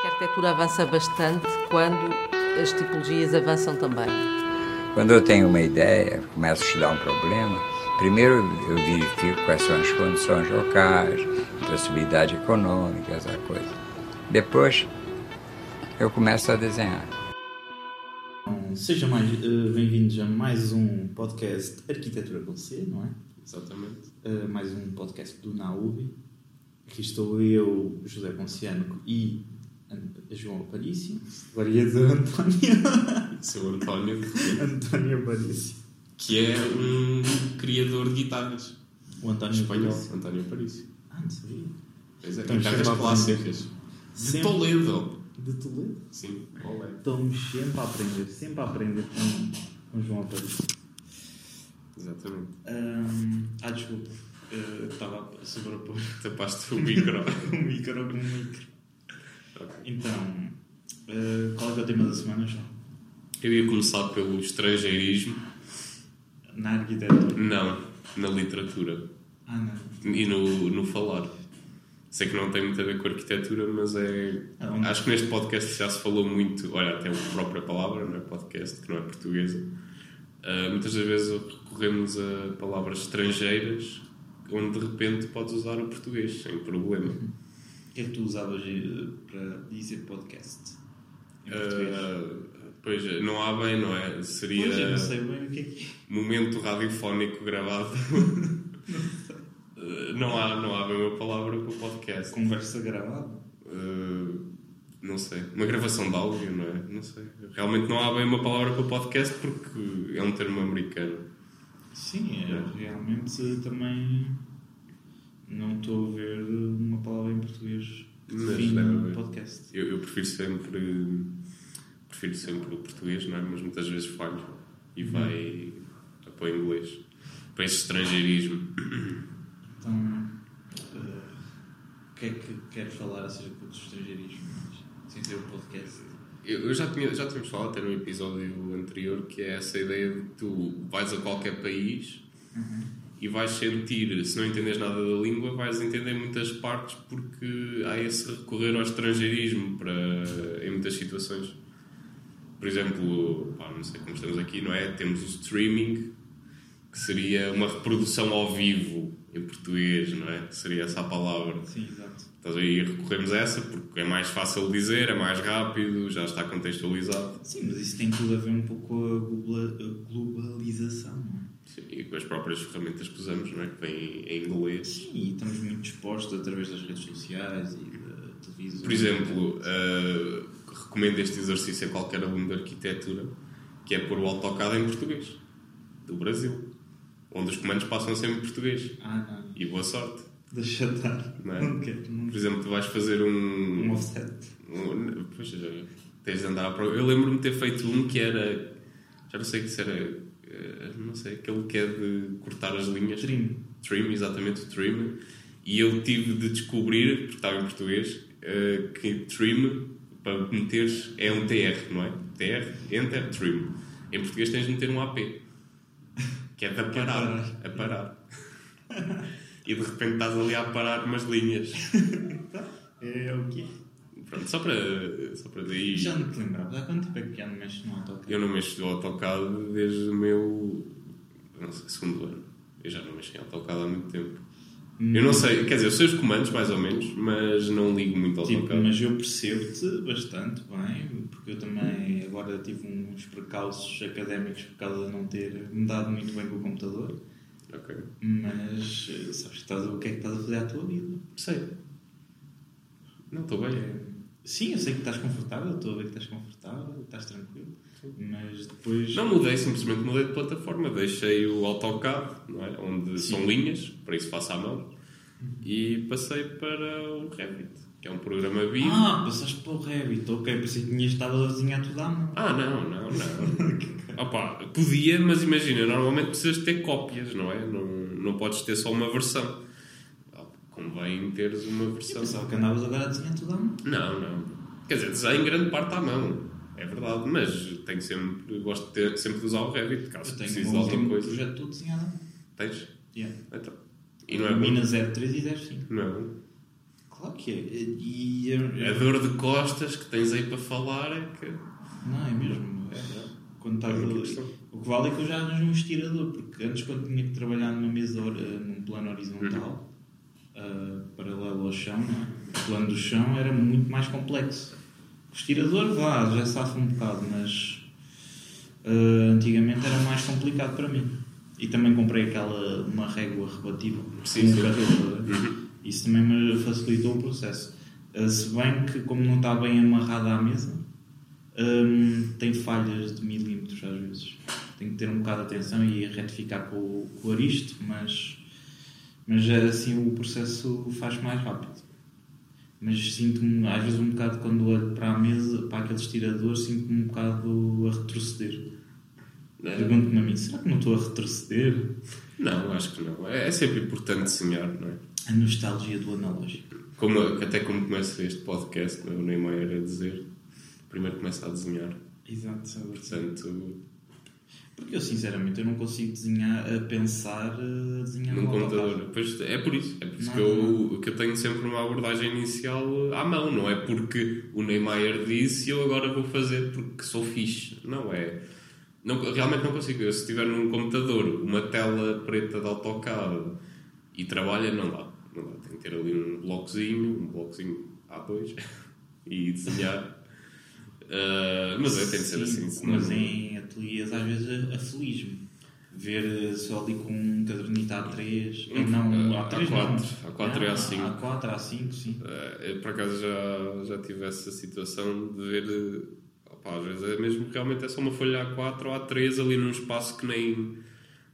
que a arquitetura avança bastante quando as tipologias avançam também. Quando eu tenho uma ideia, começo a estudar um problema, primeiro eu verifico quais são as condições locais, possibilidade econômica, essa coisa. Depois eu começo a desenhar. Sejam mais uh, bem-vindos a mais um podcast Arquitetura com C, não é? Exatamente. Uh, mais um podcast do NAUB. Aqui estou eu, José Ponciano e João Aparício. Variador António. Seu António. António Aparício. Que é um criador de guitarras. O António Espanhol. Aparício. António Aparício. Ah, não sabia. Pois é, Estamos guitarras clássicas. De. Toledo. De Toledo. Sim, olé. Estamos sempre a aprender, sempre a aprender com, com João Aparício. Exatamente. Ahm, ah, desculpa. Eu Estava a sobrepor Tapaste o micro. um micro com um micro. Então, eh, qual é que é o tema da semana, João? Eu ia começar pelo estrangeirismo. Na arquitetura. Não, na literatura. Ah, não. E no, no falar. Sei que não tem muito a ver com arquitetura, mas é. Ah, onde- Acho que neste podcast já se falou muito. Olha, até a própria palavra, não é podcast, que não é portuguesa. Ah, muitas das vezes recorremos a palavras estrangeiras, onde de repente podes usar o português, sem problema. O que é que tu usavas eh, para dizer podcast? Em português? Ah, pois, não há bem, não é? Seria Pois, eu não sei bem o que é que é. momento radiofónico gravado. Não, há, não há bem uma palavra para o podcast. Conversa gravada? Uh, não sei. Uma gravação de áudio, não é? Não sei. Realmente não há bem uma palavra para podcast porque é um termo americano. Sim, é, realmente também não estou a ver uma palavra em português que define um haver. podcast. Eu, eu prefiro sempre prefiro sempre o português, não é? Mas muitas vezes falho e vai para o inglês. Para esse estrangeirismo. Então, eh, o que é que queres falar acerca do estrangeirismo? Sem ser o podcast? Eu, eu já, tinha, já tínhamos falado até no episódio anterior que é essa ideia de tu vais a qualquer país e vais sentir, se não entendes nada da língua, vais entender muitas partes porque há esse recorrer ao estrangeirismo para, em muitas situações. Por exemplo, pá, não sei como estamos aqui, não é? Temos o streaming, que seria uma reprodução ao vivo em português, não é? Seria essa a palavra. Sim, exato. Estás a ver? E recorremos a essa porque é mais fácil de dizer, é mais rápido, já está contextualizado. Sim, mas isso tem tudo a ver um pouco com a global- a globalização, não é? Sim, E com as próprias ferramentas que usamos, não é? Que vêm em inglês. Sim, e estamos muito expostos através das redes sociais e da televisão. Por exemplo, eh, recomendo este exercício a qualquer aluno de arquitetura, que é pôr o AutoCAD em português, do Brasil, onde os comandos passam sempre em português. Ah, não. E boa sorte. Deixa estar. Não é? Não quero. Não... Por exemplo, tu vais fazer um. Um offset. um pois, já, tens de andar à prova. Eu lembro-me de ter feito um que era. Já não sei que se era. eh, Não sei, aquele que é de cortar as linhas. Trim. Trim, exatamente, o trim. E eu tive de descobrir, porque estava em português, eh, que trim, para meteres, é um TR, não é? TR, enter, trim. Em português tens de meter um AP, que é de aparar. A parar. E de repente estás ali a parar umas linhas. É o quê? Pronto, só para, só para daí. Já não te lembrava. Há quanto tempo é que já não mexes no AutoCAD? Eu não mexo no AutoCAD desde o meu não sei, segundo ano. Eu já não mexo em AutoCAD há muito tempo. Eu não sei, quer dizer, eu sei os comandos mais ou menos, mas não ligo muito ao Tipo, AutoCAD. mas eu percebo-te bastante bem, porque eu também agora tive uns precalços académicos por causa de não ter me dado muito bem com o computador. Ok. Mas eh, sabes que estás, o que é que estás a fazer à tua vida? Sei. Não, estou bem. Sim, eu sei que estás confortável, estou a ver que estás confortável, estás tranquilo, mas depois. Não mudei, simplesmente mudei de plataforma. Deixei o AutoCAD, não é? onde Sim. são linhas, para isso faço à mão, e passei para o Revit, que é um programa vivo. Ah, passaste para o Revit, ok, pensei que tinhas estado a desenhar tudo à mão. Ah, não, não, não. Opa, podia, mas imagina, normalmente precisas ter cópias, não é? Não, não podes ter só uma versão. Ah, Convém teres uma Eu versão. pensava que andavas agora a desenhar tudo à mão. Não, não. Quer dizer, desenho grande parte à mão. É verdade, mas tenho sempre, gosto de ter, sempre de usar o Revit, caso Eu tenho precise um de alguma coisa. projeto todo desenhado à mão. Tens? Yeah. Então. E não é bom? Mina 03 e 05. Não? Claro que é. E, e- A dor de costas que tens aí para falar é que. Não, é mesmo. É, quando estás É outra ali- questão. O que vale é que eu já arranjo um estirador, porque antes quando tinha que trabalhar numa mesa eh, num plano horizontal, eh, paralelo ao chão, é? o plano do chão era muito mais complexo. O estirador, vá, já safa um bocado, mas eh, antigamente era mais complicado para mim. E também comprei aquela, uma régua rebatível, Sim, sim. carregador. Isso também me facilitou o processo. Uh, se bem que, como não está bem amarrada à mesa, hum, tem falhas de milímetros às vezes. Tenho que ter um bocado de atenção e retificar com, o- com o aristo, mas, mas é assim o processo faz mais rápido. Mas sinto-me, às vezes, um bocado quando olho para a mesa, para aquele estirador, sinto-me um bocado a retroceder. Pergunto-me a mim, será que não estou a retroceder? Não, acho que não. É, é sempre importante desenhar, não é? A nostalgia do analógico. Como, até como começa este podcast, o Neymar a dizer, primeiro começa a desenhar. Exato, sabe? Portanto, Porque eu sinceramente eu não consigo desenhar, a pensar a desenhar num computador. Pois, é por isso. É por isso Não, que, eu, que eu tenho sempre uma abordagem inicial à mão. Não é porque o Neymar disse e eu agora vou fazer porque sou fixe. Não é. Não, realmente não consigo. Eu, se tiver num computador uma tela preta de AutoCAD e trabalha, não dá. Não dá. Tem que ter ali um blocozinho, um blocozinho A2 e desenhar. Ah, mas é, tem de ser Sim, assim. senão Mas não- em ateliês às vezes aflige-me. Ver só ali com um cadernito A3, Hum, não A- A3 A4, não. A4 e Ah, A5. A4, A5, sim. Eh, Eu, por acaso, já, já tive essa situação de ver. eh, opá, às vezes é mesmo que realmente é só uma folha A4 ou A3 ali num espaço que nem.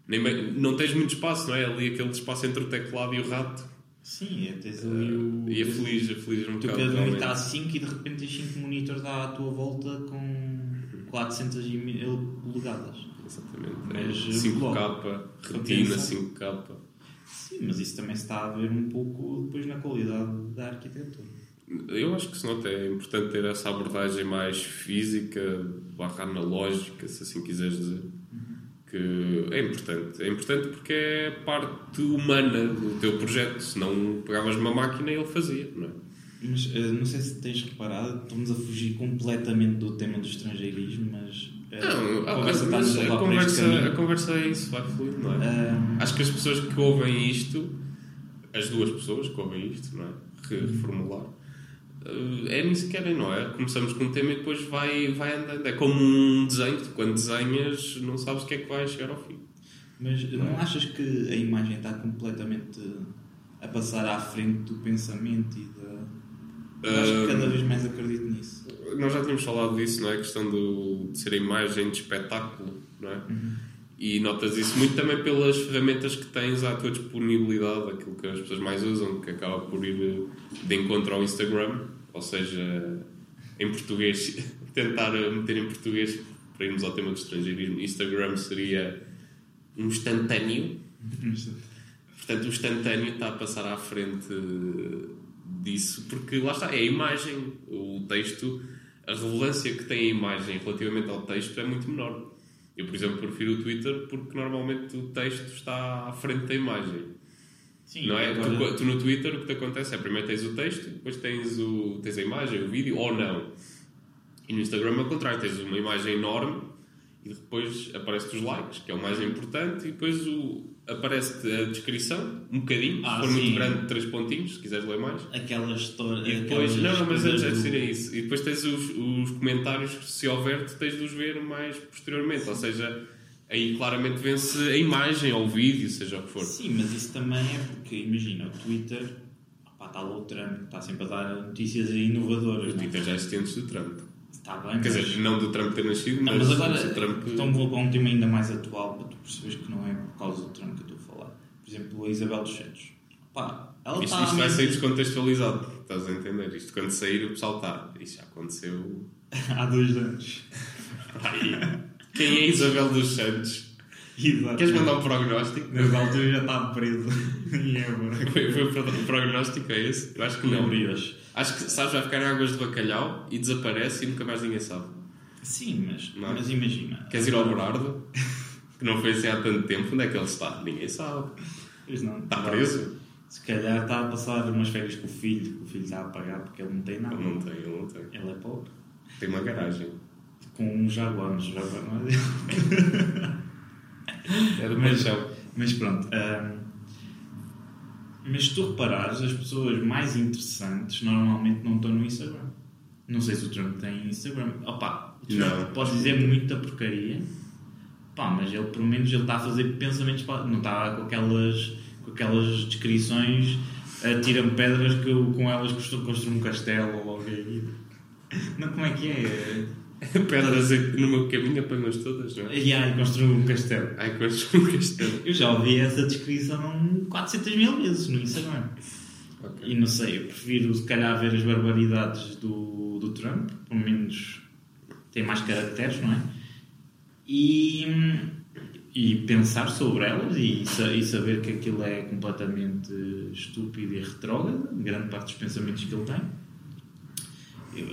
nem bem- não tens muito espaço, não é? Ali aquele espaço entre o teclado e o rato. Sim, é, tens ali o. E aflige, aflige um O teu bocado. cadernito realmente. A5 e de repente tens 5 monitores à tua volta com 400 mil polegadas. Exatamente. Mas, É 5K, logo, retina retenção. 5K. Sim, mas isso também se está a ver um pouco depois na qualidade da arquitetura. Eu acho que se nota, é importante ter essa abordagem mais física, barra analógica, se assim quiseres dizer. É importante. É importante porque é parte humana do teu projeto. Se não pegavas uma máquina, ele fazia, não é? Mas eh, não sei se tens reparado, estamos a fugir completamente do tema do estrangeirismo, mas eh, Não, a a, conversa mas a conversa, a conversa é isso, vai fluindo, não é? Ah, Acho que as pessoas que ouvem isto, as duas pessoas que ouvem isto, não é? Re- Reformular, eh, é nisso que querem, não é? Começamos com um tema e depois vai, vai andando. É como um desenho, quando desenhas não sabes o que é que vai chegar ao fim. mas não achas que a imagem está completamente a passar à frente do pensamento e da. Eu acho que cada vez mais acredito nisso. Nós já tínhamos falado disso, não é? A questão do, de ser a imagem de espetáculo, não é? E notas isso muito também pelas ferramentas que tens à tua disponibilidade, aquilo que as pessoas mais usam, que acaba por ir eh, de encontro ao Instagram, ou seja, em português, tentar meter em português, para irmos ao tema do estrangeirismo, Instagram seria um instantâneo, Portanto, o instantâneo está a passar à frente disso, porque lá está, é a imagem, o texto, a relevância que tem a imagem relativamente ao texto é muito menor. Eu, por exemplo, prefiro o Twitter porque normalmente o texto está à frente da imagem. Sim, não é? agora- Tu, tu no Twitter o que te acontece é primeiro tens o texto, depois tens, o, tens a imagem, o vídeo ou não. E no Instagram é o contrário, tens uma imagem enorme e depois aparece os likes, que é o mais importante, e depois o, aparece a descrição, um bocadinho, Ah, se for muito sim. grande, três pontinhos, se quiseres ler mais. Aquela história. E depois, aquelas não, não, mas antes é de do- ser isso. E depois tens os, os comentários, se houver, tu tens de os ver mais posteriormente. Ou seja, aí claramente vence a imagem ou o vídeo, seja o que for. Sim, mas isso também é porque, imagina, o Twitter, opá, está lá o Trump, está sempre a dar notícias inovadoras. O é? Twitter já existia antes do Trump. Está bem, Quer mas... dizer, não do Trump ter nascido, Não, mas, mas agora, Trump. então vou para um tema ainda mais atual, para tu perceberes que não é por causa do Trump que eu estou a falar. Por exemplo, a Isabel dos Santos. Pá, ela Isto, está isto vai sair descontextualizado, estás a entender? Isto quando sair o pessoal está. Isto já aconteceu. há dois anos. Ai, Quem é Isabel dos Santos? Exato. Queres mandar um prognóstico? Nessa altura já está preso em Évora. Foi, foi o prognóstico, é esse? Eu acho que não. Acho que, sabes, vai ficar em águas de bacalhau e desaparece e nunca mais ninguém sabe. Sim, mas, Não é? mas imagina. Queres ir ao Berardo? Que não foi assim há tanto tempo. Onde é que ele está? Ninguém sabe. Pois não. Está preso? Se calhar está a passar umas férias com o filho, que o filho está a pagar porque ele não tem nada. Ele não tem, ele não tem. Ele é pobre. Tem uma garagem. Com um jaguar, mas o jaguar não é dele. Do Mas, mas pronto. ahm, mas se tu reparares, as pessoas mais interessantes normalmente não estão no Instagram. Não sei se o Trump tem Instagram. Opa, o Trump Não. pode dizer muita porcaria. Pá, mas ele pelo menos ele está a fazer pensamentos. Não está com aquelas, com aquelas descrições. Atira-me pedras que eu com elas construo, construo um castelo ou algo aí. Não, como é que é? Pedras no meu caminho apanhas todas, não é? E aí, construo um castelo. Ai, construo um castelo. Eu já ouvi essa descrição 400 mil vezes no Instagram. Ok. E não sei, eu prefiro se calhar ver as barbaridades do, do Trump, pelo menos tem mais caracteres, não é? E, e pensar sobre elas e, e saber que aquilo é completamente estúpido e retrógrado, grande parte dos pensamentos que ele tem.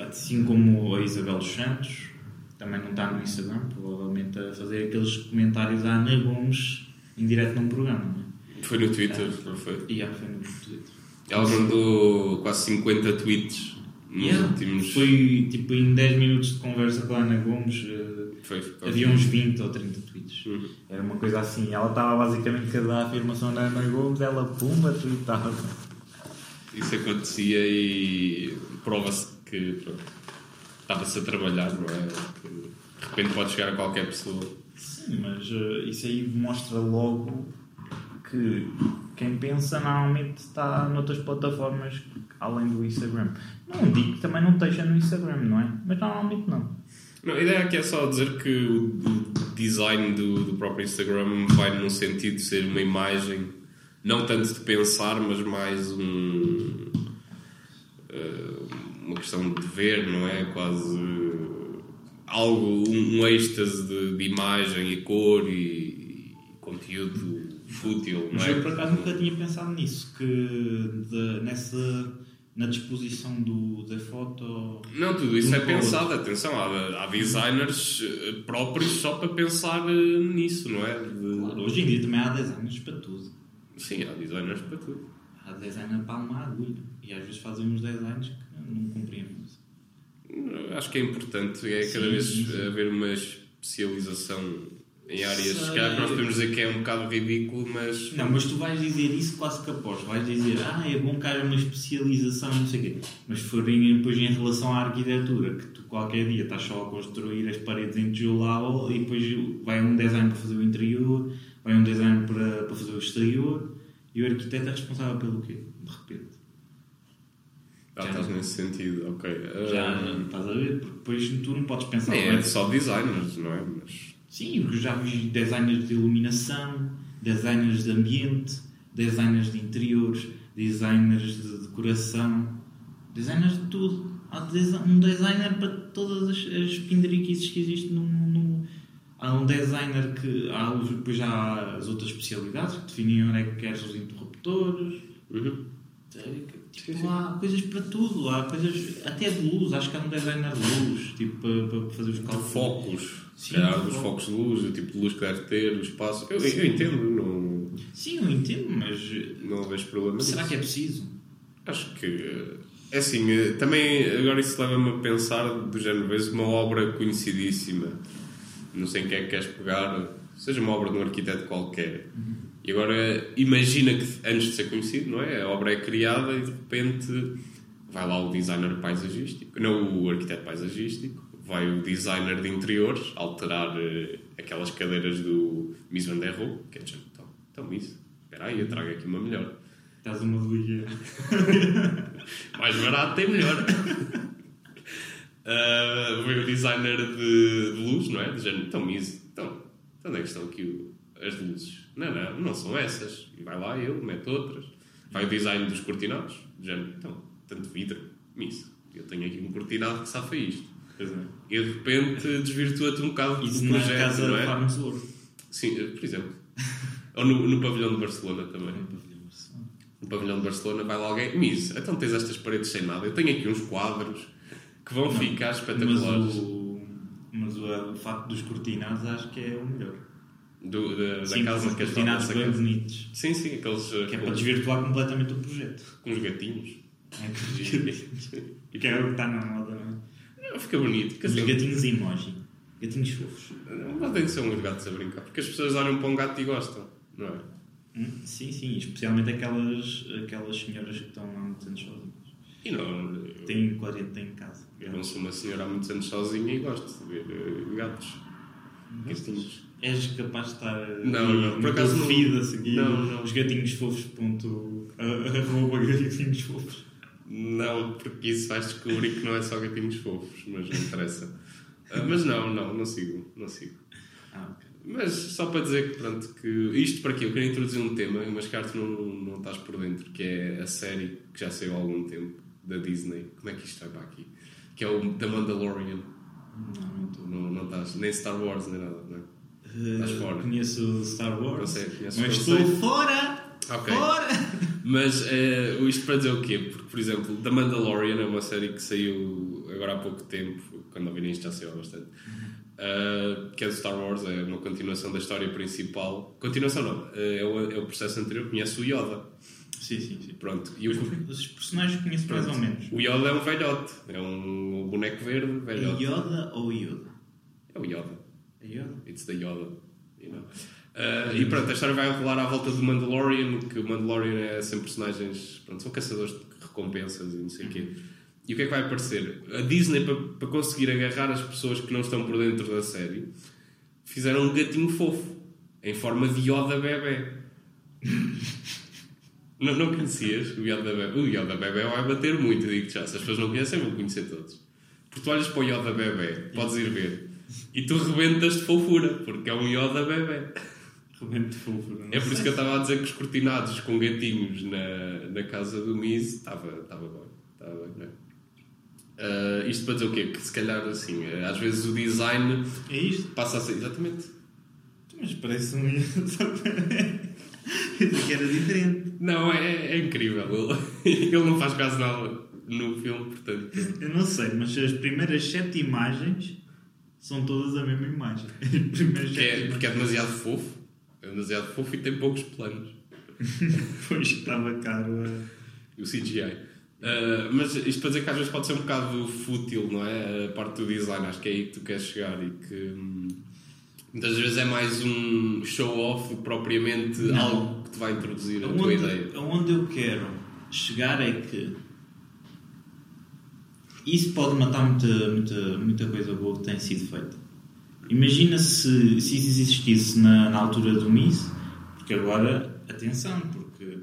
Assim como a Isabel dos Santos, também não está no Instagram, provavelmente a fazer aqueles comentários à Ana Gomes em direto num programa, é? Foi no Twitter, não foi? Já foi no Twitter. Ela mandou quase 50 tweets nos Yeah. últimos. Foi tipo em 10 minutos de conversa com a Ana Gomes, eh, Foi, foi. havia uns 20 ou 30 tweets. Uhum. Era uma coisa assim, ela estava basicamente a dar a afirmação da Ana Gomes, ela pumba, tweetava. Isso acontecia e prova-se que pronto, estava-se a trabalhar, não é? Que de repente pode chegar a qualquer pessoa. Sim, mas eh, isso aí mostra logo que quem pensa normalmente está noutras plataformas além do Instagram. Não digo que também não esteja no Instagram, não é? Mas normalmente não. Não, a ideia aqui é só dizer que o, design do, do próprio Instagram vai num sentido de ser uma imagem, não tanto de pensar, mas mais um, eh, uma questão de ver, não é? Quase algo, um, êxtase de, de imagem e cor e, e conteúdo fútil, não Mas é? eu por acaso nunca tinha pensado nisso, que de- nessa na disposição do, da foto. Não, tudo isso é pensado, atenção, há, há designers eh, próprios só para pensar eh, nisso, não é? De- Claro, hoje em dia também há designers para tudo. Sim, há designers para tudo. Há designer para uma agulha. E às vezes fazem uns designs não compreendemos. Acho que é importante, é cada Sim, vez sim, haver uma especialização em áreas, se Sei. que nós podemos dizer que é um bocado ridículo, mas Não, mas tu vais dizer isso quase que após. Vais dizer, ah, é bom que haja uma especialização, não sei o quê. Mas forem depois em relação à arquitetura, que tu qualquer dia estás só a construir as paredes em tijolo e depois vai um design para fazer o interior, vai um design para, para fazer o exterior e o arquiteto é responsável pelo quê? De repente. Ah, Já estás nesse sentido, ok. Já Ah, estás a ver? Porque depois tu não podes pensar. "Bem, é só designers, não é? Mas Sim, eu já vi designers de iluminação, designers de ambiente, designers de interiores, designers de decoração, designers de tudo. Há um designer para todas as, as que existem no, no- Há um designer que. Há, depois já há as outras especialidades que definem onde é que queres os interruptores. uhum. Tipo, há coisas para tudo, há coisas até de luz, acho que há um designer de luz, tipo, para, para fazer os de cálculos. focos, Sim, de os focos. de luz, o tipo de luz que deve ter, o espaço. Eu, eu entendo, não, Sim, eu entendo, mas não vejo problema será nisso. que é preciso? Acho que é assim, eh, também agora isso leva-me a pensar do género, vês uma obra conhecidíssima, não sei em que é que queres pegar, seja uma obra de um arquiteto qualquer. E agora imagina que antes de ser conhecido, não é? A obra é criada e de repente vai lá o designer paisagístico, não o arquiteto paisagístico, vai o designer de interiores alterar eh, aquelas cadeiras do Mies van der Rohe, que é de então, então Mies, espera aí, eu trago aqui uma melhor. Estás uma liga. Mais barato é melhor. uh, veio o designer de, de luz, não é? De género, então, Miz, então, onde é que estão aqui as luzes? Não, não, não são essas. E vai lá ele, mete outras. Vai o design dos cortinados, género, então, tanto vidro, Miz, eu tenho aqui um cortinado que safa isto. Pois é. E de repente desvirtua-te um bocado Isso do na projeto, casa não é? Farmsworth. Sim, eh, por exemplo. Ou no, no pavilhão de Barcelona também. No pavilhão de Barcelona vai lá alguém, Miss, então tens estas paredes sem nada, eu tenho aqui uns quadros que vão ficar Mas, espetaculares. o, mas o, o facto dos cortinados acho que é o melhor. Do, da, da Sim, casa que as bem bonitos. Sim, sim, aqueles Que é com, para desvirtuar completamente o projeto. com os gatinhos. É que- que é o que está na moda, não é? Não, fica bonito. Os sempre- gatinhos emoji. Gatinhos fofos. Mas tem que ser uns gatos a brincar, porque as pessoas olham para um gato e gostam, não é? Hum, Sim, sim, especialmente aquelas, aquelas senhoras que estão há muitos anos sozinhas. E não, eu, Têm 40 em casa. eu não sou uma senhora há muitos anos sozinha e gosto de ver eh, gatos. Gatinhos. És capaz de estar Não, aí não, por acaso não. feed a seguir Não, não. os gatinhos fofos ponto arroba gatinhos fofos. Não, porque isso vais descobrir que não é só gatinhos fofos, mas não interessa. Ah, mas não, não, não sigo, não sigo. Ah, ok. Mas só para dizer que, pronto, que isto para quê? Eu queria introduzir um tema, mas que tu não, não estás por dentro, que é a série que já saiu há algum tempo, da Disney. Como é que isto vai para aqui? Que é o The Mandalorian. Não, não estou. Não, não estás, nem Star Wars, nem nada, não é? Fora. Conheço Star Wars, sei, mas estou fora! Ok. Fora! Mas eh, isto para dizer o quê? Porque, por exemplo, The Mandalorian é uma série que saiu agora há pouco tempo, quando ouvirem isto já saiu há bastante, eh, que é do Star Wars, é uma continuação da história principal. Continuação não, é o, é o processo anterior, conhece o Yoda. Sim, sim, sim. Pronto, e o, Os personagens conheço mais ou menos. o Yoda é um velhote, é um boneco verde, velhote. Yoda ou Yoda? É o Yoda. É Yoda? It's the Yoda. You know? Uh, e pronto, a história vai rolar à volta do Mandalorian, que o Mandalorian é sempre personagens, pronto, são caçadores de recompensas e não sei o quê. E o que é que vai aparecer? A Disney, para, conseguir agarrar as pessoas que não estão por dentro da série, fizeram um gatinho fofo, em forma de Yoda bebê. não, não conhecias o Yoda bebê? O Yoda bebê vai bater muito, digo-te já. Se as pessoas não conhecem, vão conhecer todos. Porque tu olhas para o Yoda bebê, podes ir ver, e tu rebentas de fofura, porque é um Yoda bebê. Rebento fofo. não É por isso que eu estava a dizer que os cortinados com gatinhos na, na casa do Miz estava, bom. Estava bem? Ah, isto para dizer o quê? Que se calhar assim, eh, às vezes o design É isto? passa a ser. Exatamente. Mas parece um que era diferente. Não, é, é incrível. Ele, ele não faz quase nada no filme, portanto. Eu não sei, mas as primeiras sete imagens são todas a mesma imagem. Porque é, porque é demasiado fofo. É demasiado fofo e tem poucos planos. Pois estava caro a. o CGI. Uh, mas isto para dizer que às vezes pode ser um bocado fútil, não é? A parte do design, acho que é aí que tu queres chegar e que hum, muitas vezes é mais um show-off propriamente Não. algo que te vai introduzir a tua ideia. aonde eu quero chegar é que isso pode matar muita, muita, muita coisa boa que tem sido feita. Imagina se, se isso existisse na, na altura do Miss, porque agora, atenção, porque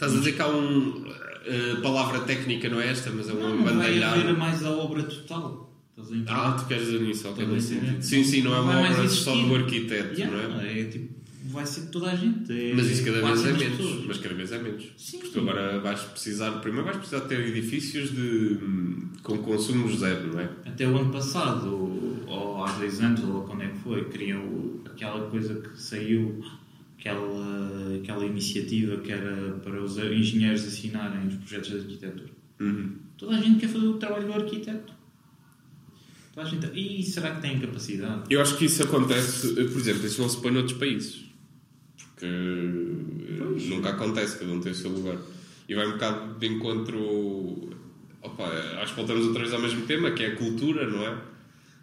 Estás a dizer que há um. uh, palavra técnica não é esta, mas é um não, não vai mais a obra total. Estás a entender? Ah, tu queres dizer nisso, ok. Sim, sim, não é uma obra só do arquiteto, Yeah, não é? é tipo, vai ser de toda a gente. é Mas isso cada vez é menos. pessoas. Mas cada vez é menos. Sim. Porque tu agora vais precisar, primeiro vais precisar ter edifícios de, com consumos zero, não é? Até o ano passado, ou, ou há dois anos, ou quando é que foi, criam aquela coisa que saiu, aquela, aquela iniciativa que era para os engenheiros assinarem os projetos de arquitetura. Toda a gente quer fazer o trabalho do arquiteto. Toda a gente... E será que têm capacidade? Eu acho que isso acontece, por exemplo, isso não se põe noutros países. Porque eh, nunca acontece, cada um tem o seu lugar. E vai um bocado de encontro. Opa, acho que voltamos outra vez ao mesmo tema, que é a cultura, não é?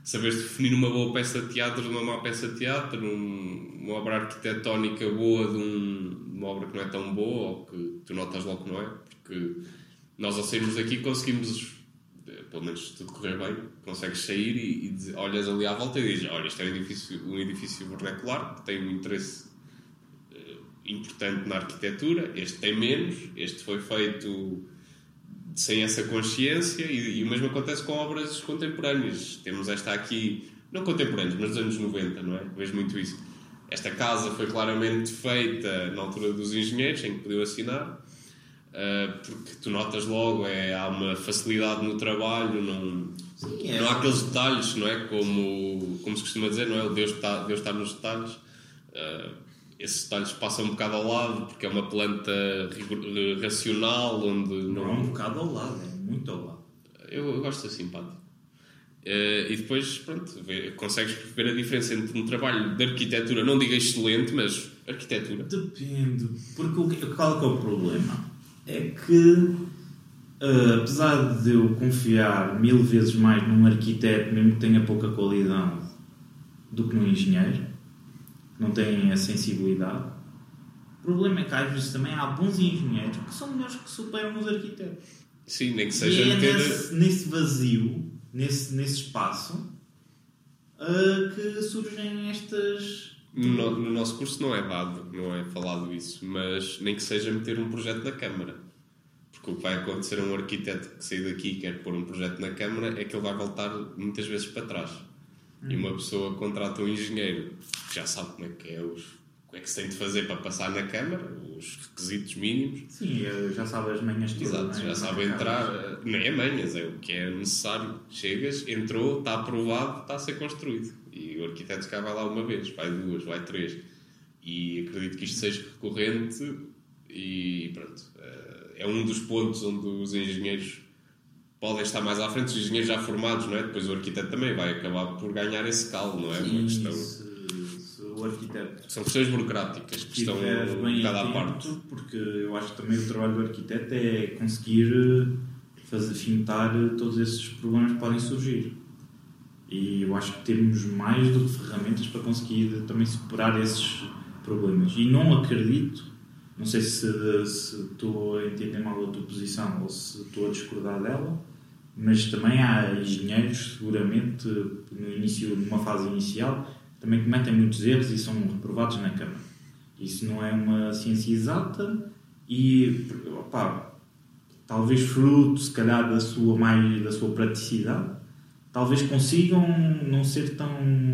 Saberes definir uma boa peça de teatro de uma má peça de teatro, um- uma obra arquitetónica boa de, um- de uma obra que não é tão boa, ou que tu notas logo que não é, porque nós ao sairmos daqui conseguimos, eh, pelo menos se tudo correr bem, consegues sair e, e olhas ali à volta e dizes, olha, isto é um edifício, um edifício vernacular que tem um interesse importante na arquitetura, este tem menos, este foi feito sem essa consciência e, e o mesmo acontece com obras contemporâneas. Temos esta aqui, não contemporâneas, mas dos anos 90, não é? Vejo muito isso. Esta casa foi claramente feita na altura dos engenheiros, em que podiam assinar, ah, porque tu notas logo, é, há uma facilidade no trabalho, não, Sim, é. não há aqueles detalhes, não é? Como, como se costuma dizer, não é? O Deus está, Deus está nos detalhes. Esses detalhes passam um bocado ao lado, porque é uma planta racional, onde Não é um não, bocado ao lado, é muito ao lado. eu, eu gosto de ser simpático. Eh, e depois, pronto, vê- consegues ver a diferença entre um trabalho de arquitetura, não diga excelente, mas arquitetura. Depende, porque o que, qual é que é o problema? É que, ah, apesar de eu confiar mil vezes mais num arquiteto, mesmo que tenha pouca qualidade, do que num engenheiro, não tem a sensibilidade, o problema é que às vezes também há bons engenheiros que são melhores que superam os arquitetos. Sim, nem que seja e é nesse, nesse vazio, nesse, nesse espaço, ah, que surgem estas. No, no- no nosso curso não é dado, não é falado isso, mas nem que seja meter um projeto na Câmara. Porque o que vai acontecer a um arquiteto que sair daqui e quer pôr um projeto na Câmara é que ele vai voltar muitas vezes para trás. E uma pessoa contrata um engenheiro que já sabe como é que é, os, o que é que se tem de fazer para passar na Câmara, os requisitos mínimos. Sim, ah, já sabe as manhas todas. Exato, não é? já sabe entrar, eh, nem é manhas, é o que é necessário. Chegas, entrou, está aprovado, está a ser construído. E o arquiteto cá vai lá uma vez, vai duas, vai três. E acredito que isto seja recorrente e pronto. eh, É um dos pontos onde os engenheiros podem estar mais à frente, os engenheiros já formados, não é? Depois o arquiteto também vai acabar por ganhar esse calo, não é? Uma questão... se, se o arquiteto São questões burocráticas que estão bem cada atento, parte. porque eu acho que também o trabalho do arquiteto é conseguir eh, fazer fintar eh, todos esses problemas que podem surgir. E eu acho que temos mais do que ferramentas para conseguir também superar esses problemas. E não acredito, não sei se, se estou a entender mal a tua posição ou se estou a discordar dela, mas também há engenheiros, seguramente, no início, numa fase inicial, também cometem muitos erros e são reprovados na Câmara. Isso não é uma ciência exata e, opá, talvez fruto, se calhar, da sua, mais, da sua praticidade, talvez consigam não ser tão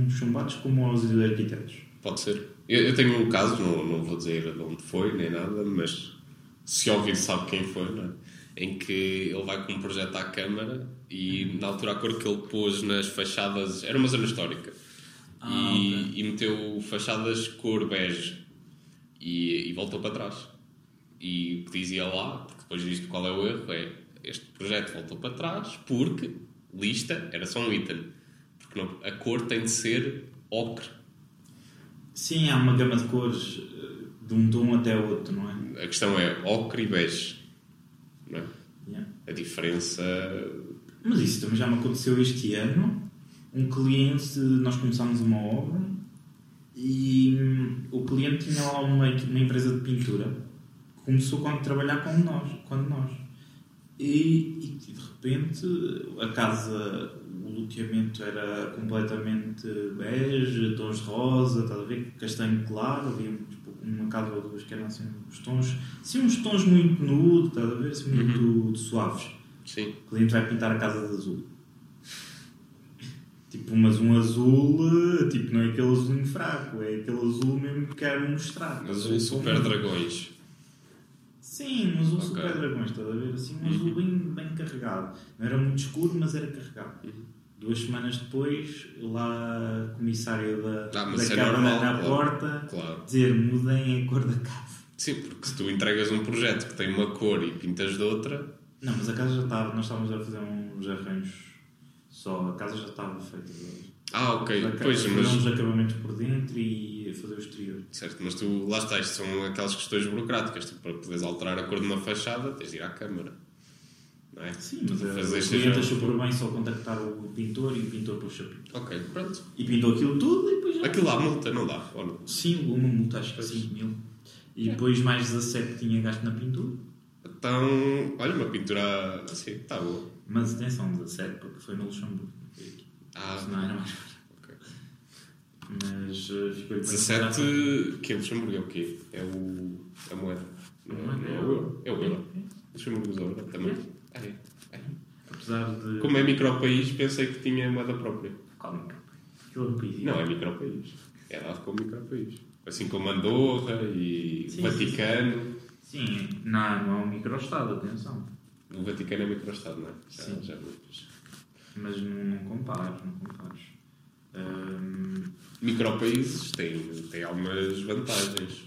chumbados como os arquitetos. Pode ser. Eu, eu tenho um caso, não, não vou dizer de onde foi nem nada, mas se ouvir sabe quem foi, não é? Em que ele vai com um projeto à Câmara e na altura a cor que ele pôs nas fachadas era uma zona histórica Ah, e, e meteu fachadas cor bege e, e voltou para trás. E o que dizia lá, porque depois disto qual é o erro, é este projeto voltou para trás porque lista era só um item. Porque não- a cor tem de ser ocre. Sim, há uma gama de cores eh, de um tom até outro, não é? A questão é ocre e bege. Não? Yeah. A diferença. Mas isso também já me aconteceu este ano. Um cliente, nós começámos uma obra e hum, o cliente tinha lá uma, uma empresa de pintura que começou a trabalhar com nós, quando nós. E, e de repente a casa, o loteamento era completamente bege, tons de rosa, estás a ver? Castanho claro, havia tipo, uma casa ou duas que eram assim uns tons, assim uns tons muito nude, estás a ver? Assim, muito suaves. Sim. O cliente vai pintar a casa de azul. Tipo, mas um azul, eh, tipo, não é aquele azulinho fraco, é aquele azul mesmo que quero mostrar. Azul super dragões. Sim, um azul Ok. super dragões, estás a ver? Assim, um Uhum. azul bem, bem carregado. Não era muito escuro, mas era carregado. Uhum. Duas semanas depois, lá a comissária da, Ah, da é Câmara normal, na porta Claro. dizer mudem a cor da casa. Sim, porque se tu entregas um projeto que tem uma cor e pintas de outra. Não, mas a casa já estava, nós estávamos a fazer uns arranjos só, a casa já estava feita. Ah, ok. Já Pois, mas. uns acabamentos por dentro e fazer o exterior. Certo, mas tu, lá está, isto são aquelas questões burocráticas. Tu, para poderes alterar a cor de uma fachada, tens de ir à Câmara. Não é? Sim, mas fazer o seja- cliente achou por bem só contactar o pintor e o pintor puxa pintor. Ok, pronto. E pintou aquilo tudo e depois já... Aquilo lá multa, não dá. Ou não? Sim, uma multa, acho que Pois. 5 mil. E depois mais 17 tinha gasto na pintura. Então, olha, uma pintura assim, está boa. Mas atenção, 17, porque foi no Luxemburgo. não. Ah, Senão era mais ok. Mas uh, ficou 17, que é Luxemburgo é o quê? É o, a moeda. Não, é- não é o euro. É o euro. Luxemburgo usa o euro também. Apesar de. Como é micropaís, pensei que tinha moeda própria. Qual micro? Aquilo é um país. Não, é micropaís. É dado como micropaís. Assim como Andorra e Sim, Vaticano. Sim, não, não é um microestado, atenção. O Vaticano é microestado, não é? Já, Sim. já Mas não, não compares, não compares. Hum, Micropaíses têm, têm algumas vantagens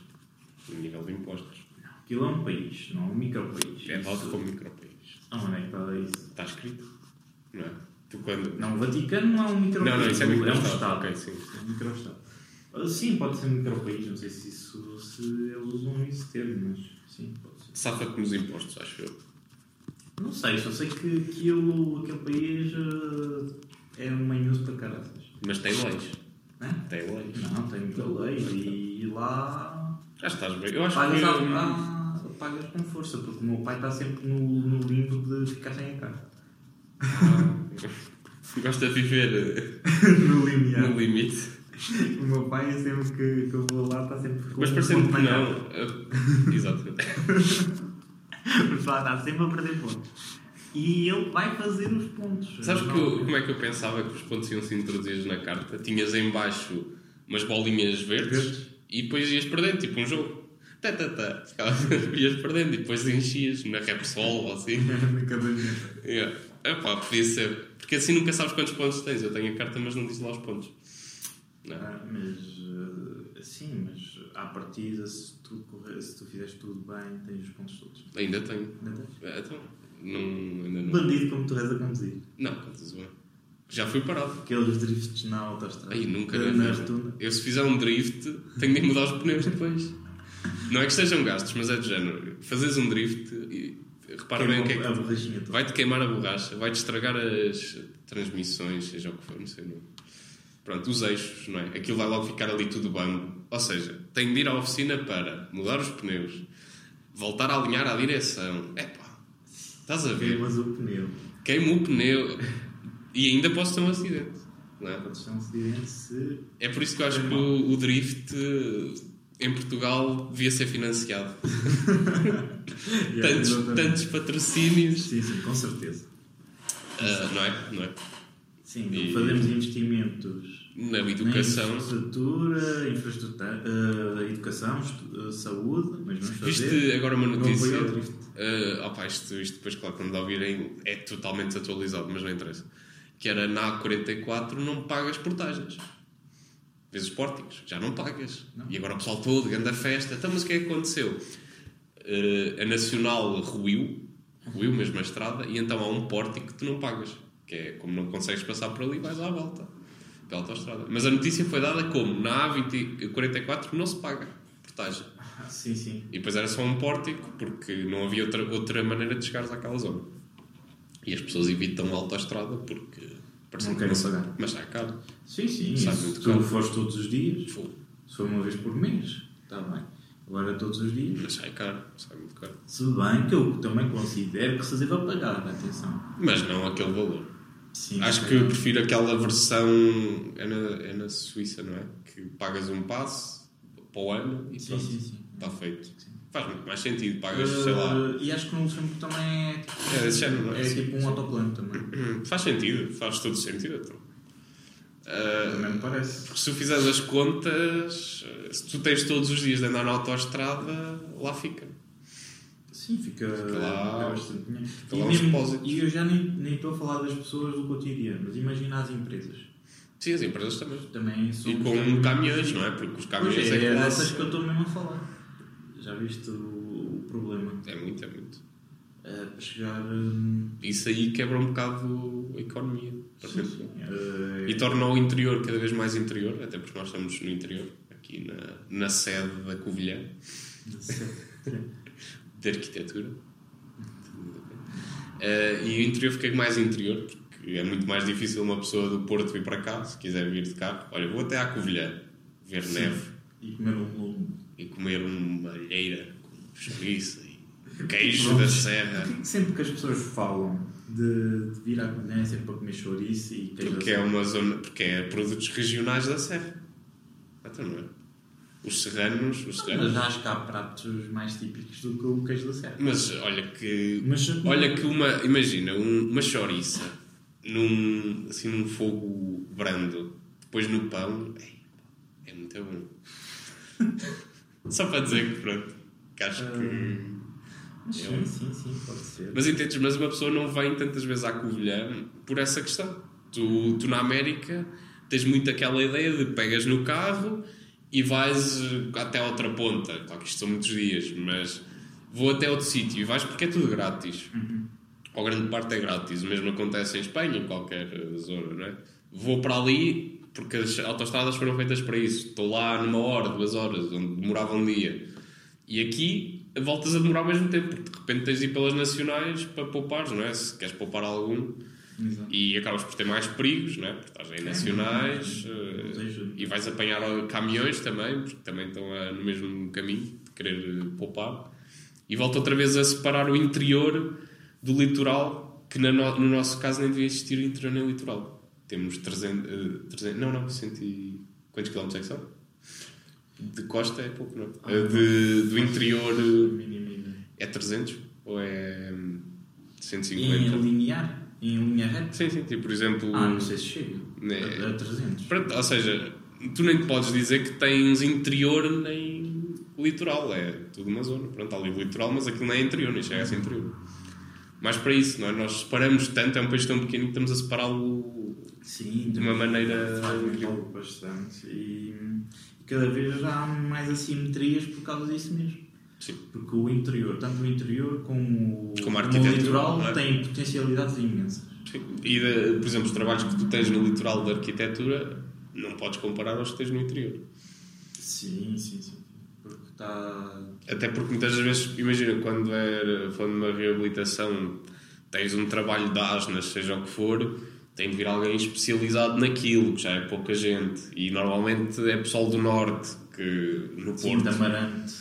no nível de impostos. aquilo é um país, não é um micropaís. É dado como micropaís. Onde é que está isso? Está escrito, não é? Tipo, quando... Não, o Vaticano não é um micro Não, não, isso é um microestado, Estado. ok, sim. É um microestado. Ah, Sim, pode ser um micropaís, não sei se, isso, se eles usam esse termo, mas sim, pode ser. Safa-te nos impostos, acho eu. Não sei, só sei que aquilo, aquele país ah, é manhoso para caraças. Mas tem leis. Hã? Tem leis. Não, tem muita lei e lá Já estás bem. Eu acho pagas, que. a- pagas com força, porque o meu pai está sempre no, no limbo de ficar sem a cara. Gosta de viver no eh, limiar. no limite. O meu pai é sempre que, que eu vou lá, está sempre com Mas parecendo que não. Mas lá está sempre a perder pontos. E ele vai fazer os pontos. Sabes que eu- como é que eu pensava que os pontos iam se introduzir na carta? Tinhas em baixo umas bolinhas verdes Verdes. e depois ias perdendo, tipo um jogo. Tá, tá, tá. Ficava- ias perdendo e depois enchias na Repsol ou assim. Na caderneta. Yeah. Epá, podia ser. Porque assim nunca sabes quantos pontos tens. Eu tenho a carta, mas não diz lá os pontos. Não. Ah, mas eh, sim, mas à partida, se correr, se tu fizeres tudo bem, tens os pontos todos. Ainda tenho. Ainda tens? É, Então, não, ainda não. Bandido como tu és a conduzir. Não, contas bem. Já fui parado. Aqueles drifts na autostrada. Aí nunca na, na. Eu se fizer um drift, tenho de mudar os pneus depois. Não é que sejam gastos, mas é de género. Fazes um drift e repara bem o que é Queima que. a borrachinha toda. Vai-te queimar a borracha, vai-te estragar as transmissões, seja o que for, não sei. Não. Pronto, os eixos, não é? Aquilo vai logo ficar ali tudo bambo. Ou seja, tenho de ir à oficina para mudar os pneus, voltar a alinhar à direção. Epá, estás a ver? Queimas o pneu. Queimo o pneu e ainda posso ter um acidente. Não é? Pode ser um acidente se. É por isso que eu acho que o, o drift em Portugal devia ser financiado. tantos, exatamente. tantos patrocínios. Sim, sim, com certeza. Ah, não é? Não é? Sim, E- fazemos investimentos Na na educação. infraestrutura, infraestrutura eh, educação, eh, saúde, mas vamos fazer. Viste agora uma no notícia? Uh, opa, isto, isto depois, claro, quando ouvirem, é totalmente desatualizado, mas não interessa. Que era na A44 não pagas portagens. Vês os pórticos, já não pagas. Não. E agora o pessoal todo, grande festa. Então, mas o que é que aconteceu? Uh, a Nacional ruiu, ruiu mesmo a estrada, e então há um pórtico que tu não pagas. Que é como não consegues passar por ali, vais à volta pela autostrada. Mas a notícia foi dada como na A44 não se paga portagem. Ah, sim, sim. E depois era só um pórtico, porque não havia outra, outra maneira de chegares àquela zona. E as pessoas evitam a autostrada porque parece Não que querem se- pagar. Mas está caro. Sim, sim. Sabe muito caro. fores todos os dias, Fogo. se for uma vez por mês, está bem. Agora todos os dias. Mas sai caro, sai muito caro. Se bem que eu também considero que se deva pagar, atenção. Mas não aquele valor. Sim, Acho que eu prefiro aquela versão. É na, é na Suíça, não é? Que pagas um passe para o ano e Sim, pronto. sim, sim. Está feito. Faz muito mais sentido. Pagas, sei lá. Uh, e acho que no Luxemburgo também é tipo, É desse género, é? é Sim, tipo um autoplano também. Hum, Faz sentido, faz todo sentido. Então. Ah, Também me parece. Porque se tu fizeres as contas, eh, se tu tens todos os dias de andar na autoestrada, lá fica. Sim, fica, lá- é bastante dinheiro. fica E, lá mesmo- e eu já nem, estou a falar das pessoas do cotidiano, mas imagina as empresas. Sim, as empresas também. Também. E com caminhões, não é? Porque os caminhões Pois é, é, é dessas que eu estou mesmo a falar. Já viste o, o problema? É muito, é muito. É, para chegar. hum, Isso aí quebra um bocado a economia. por sim, sim, é, E torna o interior cada vez mais interior, até porque nós estamos no interior, aqui na, na sede da Covilhã, de arquitetura. Eh, e o interior fica mais interior, porque é muito mais difícil uma pessoa do Porto vir para cá, se quiser vir de carro. Olha, vou até à Covilhã, ver Sim. neve E comer um. E comer uma alheira com chouriça e queijo Pronto. da serra. Que sempre que as pessoas falam de, de vir à é sempre para comer chouriço e queijo Porque é uma zona, porque é produtos regionais da serra. Então não é? Os serranos, os serranos. Mas acho que há pratos mais típicos do que o queijo da serra. Mas olha que. Mas, Olha que uma. Imagina, um- uma chouriça num, assim, num fogo brando, depois no pão. ei, É muito bom. Só para dizer que pronto. Que acho que. Mas sim, sim, sim, pode ser. Mas entendes, mas uma pessoa não vem tantas vezes à Covilhã por essa questão. Tu, tu na América tens muito aquela ideia de pegas no carro e vais eh, até outra ponta. Claro que isto são muitos dias, mas vou até outro sítio e vais porque é tudo grátis. ou grande parte é grátis. O mesmo acontece em Espanha, em qualquer eh, zona, não é? Vou para ali porque as autostradas foram feitas para isso. Estou lá numa hora, duas horas, onde demorava um dia. E aqui voltas a demorar ao mesmo tempo, porque de repente tens de ir pelas nacionais para poupares, não é? Se queres poupar algum. Exato. E acabas por ter mais perigos, não é? Porque estás em nacionais eh, e vais apanhar caminhões também, porque também estão eh, no mesmo caminho de querer eh, poupar. E volta outra vez a separar o interior do litoral, que no, no nosso caso nem devia existir interior nem litoral. Temos 300, eh, 300 não, não, 100 e... quantos quilómetros é que são? De costa é pouco, não? Eh, de, do interior eh, é 300 ou é hum, Em 150? linear? Em linha reta? Sim, sim, tipo, por exemplo... Ah, não sei se chega. Né. A, a 300. Pronto, ou seja, tu nem podes dizer que tens interior nem litoral, é tudo uma zona. Pronto, há ali o litoral, mas aquilo não é interior, nem chega a ser interior. Mas para isso, não é? nós separamos tanto, é um país tão pequeno que estamos a separá-lo de uma maneira incrível. bastante. E, e cada vez já há mais assimetrias por causa disso mesmo. Sim. Porque o interior, tanto o interior como, Como a o litoral, é? têm potencialidades imensas. Sim. E, de- por exemplo, os trabalhos que tu tens no litoral da arquitetura não podes comparar aos que tens no interior. Sim, sim, sim. Porque está. Até porque muitas das vezes, imagina, quando é falando de uma reabilitação, tens um trabalho de asnas, seja o que for, tem de vir alguém especializado naquilo, que já é pouca gente. E normalmente é pessoal do Norte, que no Sim, Porto, de Amarante.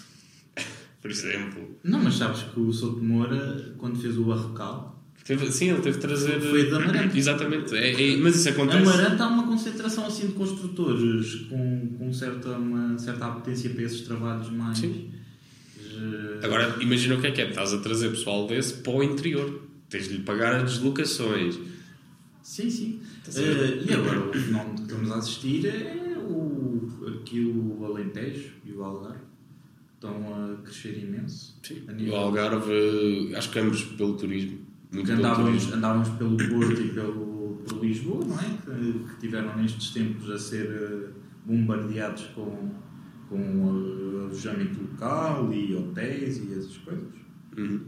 por exemplo. Não, mas sabes que o Souto Moura, quando fez o Barrocal, Teve- sim, ele teve de trazer. Foi de Amarante. Exatamente, é- é- mas isso acontece. Amarante há uma concentração assim de construtores com, com certa, uma certa apetência para esses trabalhos mais. Sim. Eh, Agora, imagina o que é que é: estás a trazer pessoal desse para o interior, tens de lhe pagar as deslocações. Sim, sim. Eh, e agora o fenómeno que estamos a assistir é o, aqui o Alentejo e o Algarve estão a crescer imenso. A nível- O Algarve, acho que ambos pelo turismo. Muito pelo andávamos, turismo. andávamos pelo Porto e pelo, por Lisboa, não é? Que, que tiveram nestes tempos a ser eh, bombardeados com, com alojamento local e hotéis e essas coisas. Uhum.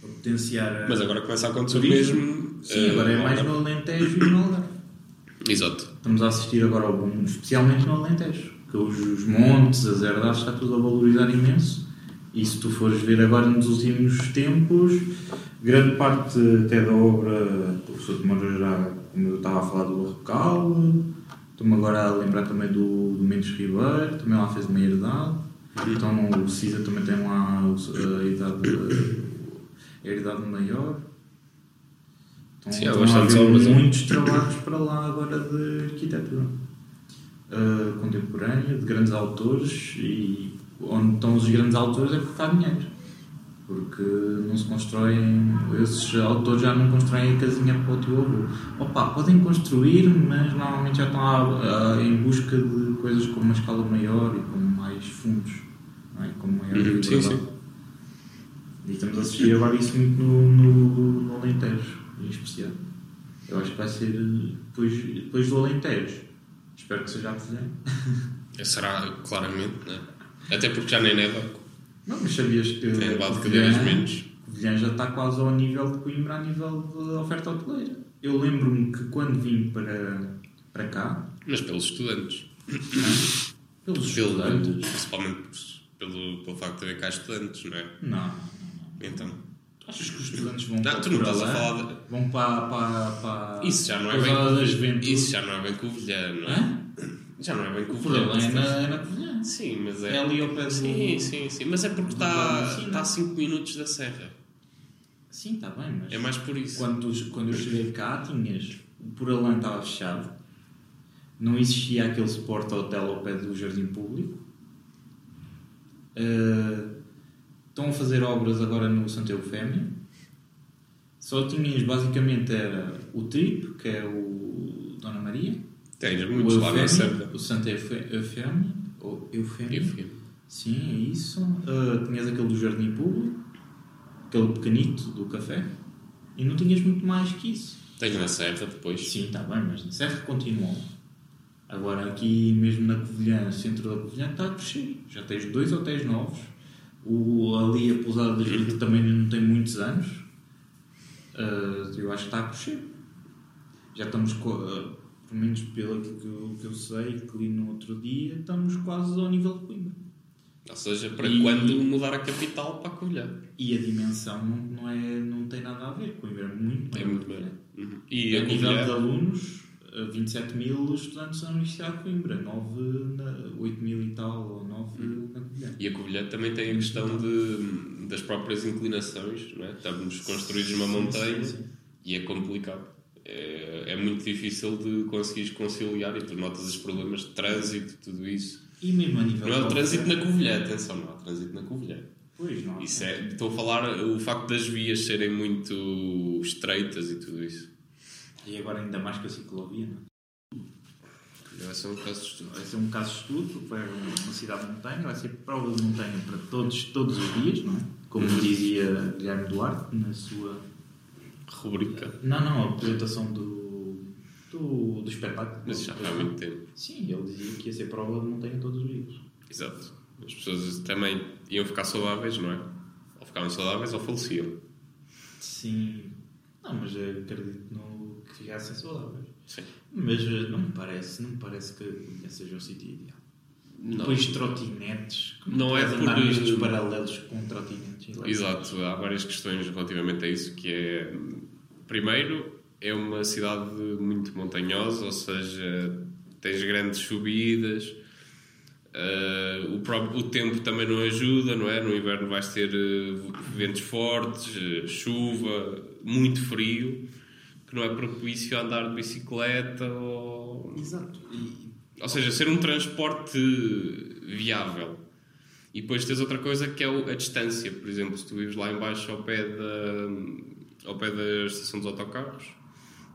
Para potenciar. Mas agora começa a acontecer Turismo. mesmo. Sim, eh, agora é mais no Alentejo e no Algarve. Exato. Estamos a assistir agora ao boom, especialmente no Alentejo, que os, os montes, as herdades, está tudo a valorizar imenso. E se tu fores ver agora nos últimos tempos, grande parte até da obra, o professor de Moura já, como eu estava a falar do Barrocal, estou-me agora a lembrar também do, do Mendes Ribeiro, também lá fez uma herdade. Então o CISA também tem lá a idade, a herdade maior. Então, Sim, há obras, é. muitos trabalhos para lá agora de arquitetura uh, contemporânea, de grandes autores e onde estão os grandes autores é porque há dinheiro. Porque não se constroem, esses autores já não constroem a casinha para o teu avô. Opa, podem construir, mas normalmente já estão a- a- em busca de coisas com uma escala maior e com mais fundos, não é? com maior Uhum, sim, liberdade. E estamos a assistir agora isso muito no, no, no Alentejo, em especial. Eu acho que vai ser eh, depois, depois do Alentejo. Espero que seja a. Será claramente, né? Até porque já nem neva. Não, mas sabias que Tem levado cada Covilhã- vez menos. Covilhã já está quase ao nível de Coimbra a nível de oferta hoteleira. Eu lembro-me que quando vim para, para cá, Mas pelos estudantes. pelos Pelo, estudantes, principalmente pelo, pelo facto de haver cá estudantes, não é? não. Então. Achas que os estudantes vão Não, para tu não estás a falar de- Vão para, para, para Isso já não é bem. Isso já não é bem Covilhã, não é? Hã? Já não é bem Por Covilhã. lá é na, é na Covilhã. Sim, mas É é. ali ao pé do... Sim, sim, sim. Mas é porque está, está a 5 minutos da serra. Sim, está bem, mas... É mais por isso. Quando, tu- quando eu cheguei cá, tinhas. O Poralã estava fechado, não existia aquele suporte hotel ao pé do jardim público. Eh, estão a fazer obras agora no Santa Eufémia. Só tinhas basicamente era o Trip, que é o Dona Maria, Tens muitos lá na Eufémia, serra. o Santa Eufémia, ou Eufémia. Eu fui. Sim, é isso. Ah, tinhas aquele do jardim público, aquele pequenito do café, e não tinhas muito mais que isso. Tens na serra depois. Sim, está bem, mas na Serra continuou. Agora aqui mesmo na Covilhã, centro da Covilhã, está a crescer. Já tens dois hotéis novos. O, ali a pousada das Vilas também não tem muitos anos. Uh, eu acho que está a crescer. Já estamos, co- uh, pelo menos pelo que eu, que eu sei, que li no outro dia, estamos quase ao nível de Coimbra. Ou seja, para E- quando mudar a capital para a Covilhã. E a dimensão não, é, não tem nada a ver. Coimbra é muito É maior muito que maior. Uhum. E a a nível de alunos, uh, 27 mil estudantes na Universidade de Coimbra, 9 na, 8 mil e tal, ou 9 Uhum. na Covilhã. e a Covilhã também tem a questão de, das próprias inclinações, não é? Estamos construídos numa montanha Sim, sim. e é complicado. É, é muito difícil de conseguires conciliar e tu notas os problemas de trânsito, tudo isso. E mesmo a nível Não é o trânsito na Covilhã, atenção, não é o trânsito na Covilhã. Pois, não. Isso é, estou a falar o facto das vias serem muito estreitas e tudo isso. E agora ainda mais com a ciclovia, não é? Vai ser um caso de estudo. Vai ser um caso de estudo, porque vai uma cidade de montanha, vai ser prova de montanha para todos, todos os dias, não é? Como dizia Guilherme Duarte na sua. Rubrica. Não, não, a apresentação do, do, do espetáculo. Mas já há muito tempo. Sim, ele dizia que ia ser prova de montanha todos os dias. Exato. As pessoas também iam ficar saudáveis, não é? Ou ficavam saudáveis ou faleciam. Sim. Não, mas eu acredito no, que ficassem saudáveis. Sim. Mas eh, não me parece, não me parece que esse seja o sítio ideal. Não. Depois trotinetes. Como Não é por- nestes paralelos com trotinetes. Exato, há várias questões relativamente a isso, que é, primeiro, é uma cidade muito montanhosa, ou seja, tens grandes subidas, eh, o, próprio, o tempo também não ajuda, não é? No inverno vais ter eh, ventos fortes, eh, chuva, muito frio, que não é propício a andar de bicicleta ou... Exato. E, Ou seja, ser um transporte viável. E depois tens outra coisa que é o- a distância. Por exemplo, se tu vives lá embaixo ao pé da, ao pé da estação dos autocarros,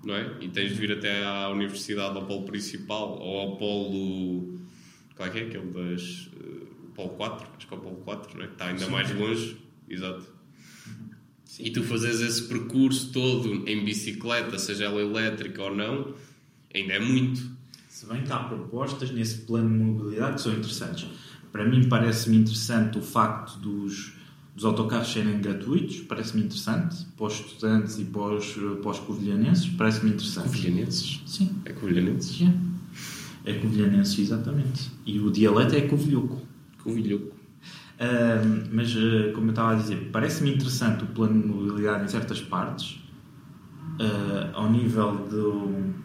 não é? E tens de vir até à universidade, ao polo principal, ou ao polo... Qual é que é? Aquele das... eh, polo 4? Acho que é o polo 4, não é? Que está ainda Sim. mais longe. Exato. E tu fazes esse percurso todo em bicicleta, seja ela elétrica ou não, ainda é muito. Se bem que há propostas nesse plano de mobilidade que são interessantes. Para mim parece-me interessante o facto dos, dos autocarros serem gratuitos, parece-me interessante. Para os estudantes e para os, para os covilhanenses, parece-me interessante. Covilhanenses? Sim, É covilhanenses? já. É covilhanense, exatamente. E o dialeto é covilhoco. Covilhoco. Ahm, mas, ah, como eu estava a dizer, parece-me interessante o plano de mobilidade em certas partes, ah, ao nível do,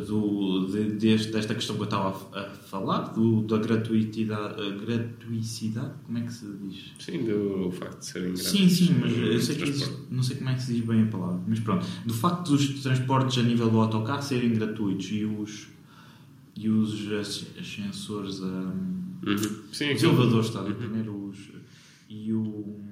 do, de- deste- desta questão que eu estava a, a falar, do, da gratuitidade, a gratuicidade, como é que se diz? Sim, do facto de serem grátis. Sim, sim, mas eu no sei que existe- não sei como é que se diz bem a palavra, mas pronto. Do facto dos transportes a nível do autocarro serem gratuitos e os, e os as- ascensores, ahm, Uhum. Sim, os elevadores, está a ver? Primeiro os. E o.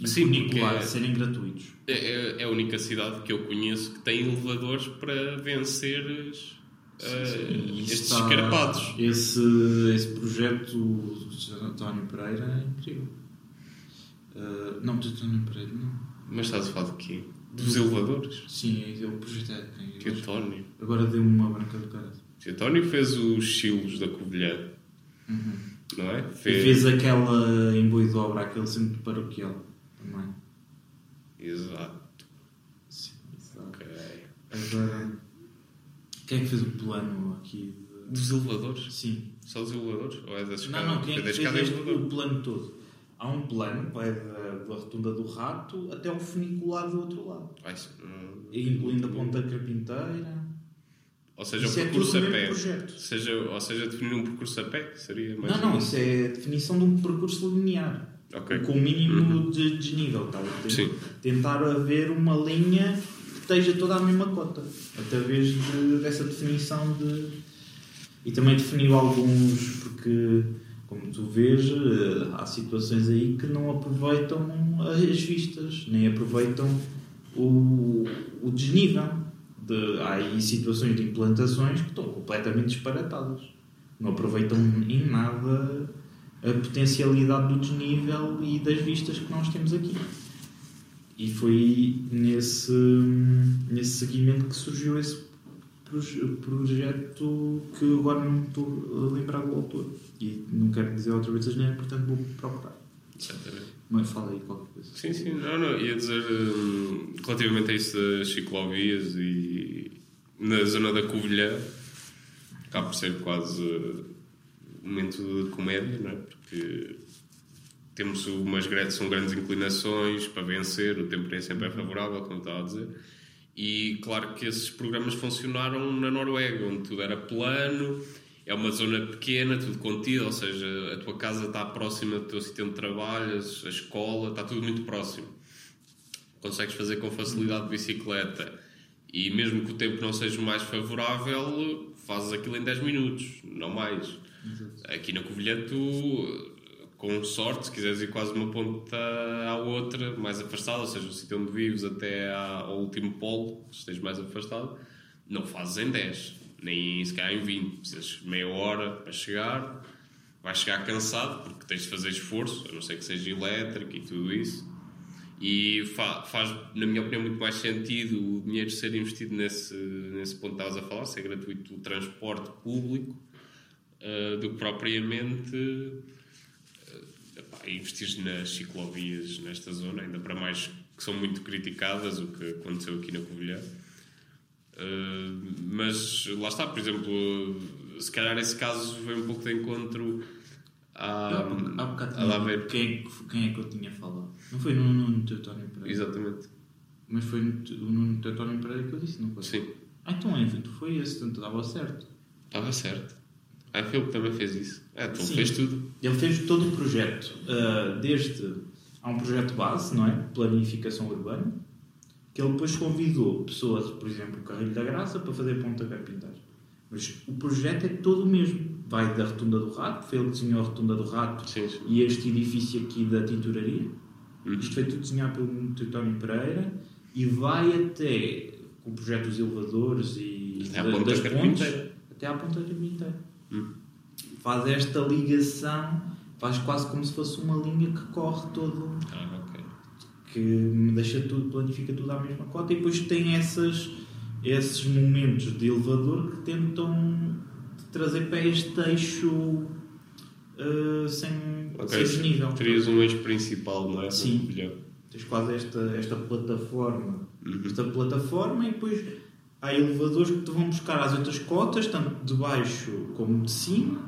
E Sim, funicular porque- serem gratuitos. É, é- é a única cidade que eu conheço que tem elevadores para vencer as- eh, E isso estes está- escarpados. Esse, esse projeto do Sr. António Pereira é incrível. Ah, não, do. António Pereira, não. Mas estás a falar de quê? Dos elevadores? Sim, é o projeto é quem? António. Agora deu-me uma branca do cara. Que António fez os silos da Covilhã, não é? E fez aquela em Boi de Obra, aquele centro paroquial também. Exato. Sim, exato. Ok. Agora, quem é que fez o plano aqui? de- Dos elevadores? Sim, Só dos elevadores? Ou é das Não, escadas? não, quem é que fez e este, o plano todo? Há um plano que vai da, da rotunda do rato até ao funicular do outro lado. Ai, hum. Incluindo a ponta carpinteira. Ou seja, Isso o é percurso tudo a pé. projeto. Seja, ou seja, definir um percurso a pé seria mais. Não, não, isso é a definição de um percurso linear. Ok. Com o mínimo de desnível. Tá? Tem- Sim. Tentar haver uma linha que esteja toda à mesma cota. Através de, dessa definição de. E também definiu alguns, porque, como tu vês, eh, há situações aí que não aproveitam as vistas, nem aproveitam o, o desnível. De, há aí situações de implantações que estão completamente disparatadas. Não aproveitam em nada a potencialidade do desnível e das vistas que nós temos aqui. E foi nesse, nesse seguimento que surgiu esse proje- projeto que agora não me estou a lembrar do autor. E não quero dizer outra vez a geneira, portanto vou procurar. Exatamente. Mas fala aí qualquer coisa. Sim, sim, não, não, ia dizer hum, relativamente a isso das ciclovias e na zona da Covilhã, acaba por ser quase momento de comédia, não é? Porque temos umas grandes, são grandes inclinações para vencer, o tempo nem sempre é favorável, como estava a dizer. E claro que esses programas funcionaram na Noruega, onde tudo era plano, é uma zona pequena, tudo contido, ou seja, a tua casa está próxima do teu sítio onde trabalhas, a escola, está tudo muito próximo. Consegues fazer com facilidade de bicicleta e mesmo que o tempo não seja mais favorável, fazes aquilo em 10 minutos, não mais. Aqui na Covilhã tu, com sorte, se quiseres ir quase uma ponta à outra, mais afastada, ou seja, o sítio onde vives até ao último polo, se estejas mais afastado, não fazes em 10, nem se calhar em 20. Precisas meia hora para chegar, vais chegar cansado, porque tens de fazer esforço, a não ser que seja elétrico e tudo isso. E fa faz, na minha opinião, muito mais sentido o dinheiro ser investido nesse, nesse ponto que estavas a falar, ser gratuito o transporte público, uh, do que propriamente uh, investir nas ciclovias nesta zona, ainda para mais que são muito criticadas, o que aconteceu aqui na Covilhã. Uh, mas lá está, por exemplo, se calhar esse caso foi um pouco de encontro à, Há bocado- a quem, é que- quem é que eu tinha falado? Não foi no Nuno Teutónio Pereira. Exatamente. Mas foi no, Nuno Teutónio Pereira que eu disse, não foi? Sim, Ah, então é, tu foi esse, portanto dava certo. estava certo. A Phil também fez isso. É, então Sim. fez tudo. Ele fez todo o projeto, ah, desde. Há um projeto base, não é? Planificação urbana, que ele depois convidou pessoas, por exemplo, o Carrilho da Graça, para fazer ponta carpintar. Mas o projeto é todo o mesmo. Vai da Rotunda do Rato, foi ele que desenhou a Rotunda do Rato Sim, sim. e este edifício aqui da tinturaria. Uhum. Isto foi tudo desenhado pelo Teutónio Pereira e vai até com o projeto dos elevadores e Até da- das pontes, até à ponta carpinteira. Faz esta ligação, faz quase como se fosse uma linha que corre todo, Ah, ok. que me deixa tudo, planifica tudo à mesma cota e depois tem essas, esses momentos de elevador que tentam trazer para este eixo uh, sem, Ok, sem desnível. Terias um eixo principal, não é? Sim. Tens quase esta, esta plataforma. Uhum. Esta plataforma e depois há elevadores que te vão buscar às outras cotas, tanto de baixo como de cima,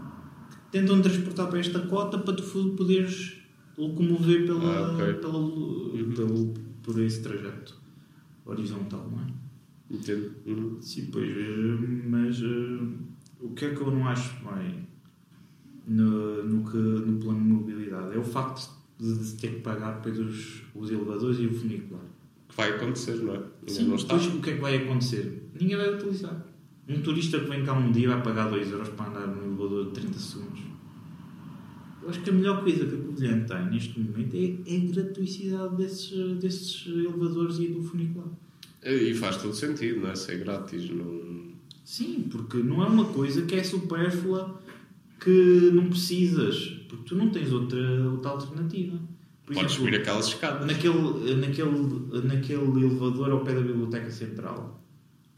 que tentam transportar para esta cota para tu poderes locomover pela, Ah, ok. pela, pelo, por esse trajeto horizontal, não é? Entendo. Uhum. Sim, pois, eh, mas eh, o que é que eu não acho bem no, no, que, no plano de mobilidade? É o facto de, ter que pagar depois os, elevadores e o funicular. Que vai acontecer, não é? Ainda Sim, não está. depois o que é que vai acontecer? Ninguém vai utilizar. Um turista que vem cá um dia vai pagar 2 euros para andar num elevador de 30 segundos. Eu acho que a melhor coisa que a Covilhã tem neste momento é, é a gratuicidade desses, desses elevadores e do funicular. E faz todo sentido, não é? Ser grátis. Não... Sim, porque não é uma coisa que é supérflua que não precisas, porque tu não tens outra, outra alternativa. Por Podes exemplo, subir aquelas escadas. naquele, naquele, naquele elevador ao pé da Biblioteca Central,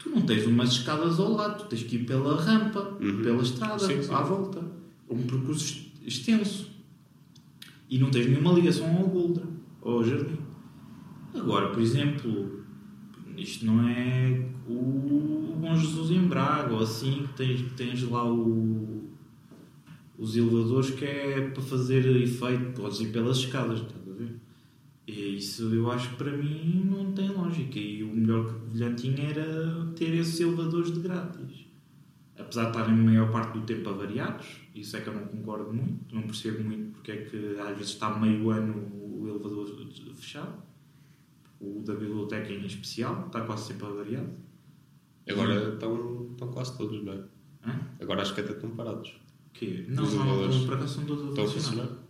tu não tens umas escadas ao lado, tu tens que ir pela rampa, Uhum. pela estrada, Sim, sim. à volta. Um percurso ex- extenso. E não tens nenhuma ligação ao Goldra, ou ao jardim. Agora, por exemplo, isto não é o Bom Jesus em Braga, ou assim, que tens, tens lá o, os elevadores que é para fazer efeito, podes ir pelas escadas? E isso eu acho que para mim não tem lógica. E o melhor que o Covilhã tinha era ter esses elevadores de grátis. Apesar de estarem a maior parte do tempo avariados, isso é que eu não concordo muito, não percebo muito porque é que às vezes está meio ano o elevador fechado. O da biblioteca em especial, está quase sempre avariado. Agora estão, estão quase todos, não é? Hã? Agora acho que até estão parados. Que? Não, não, elevadores por acaso são todos Estão a a funcionar. funcionar?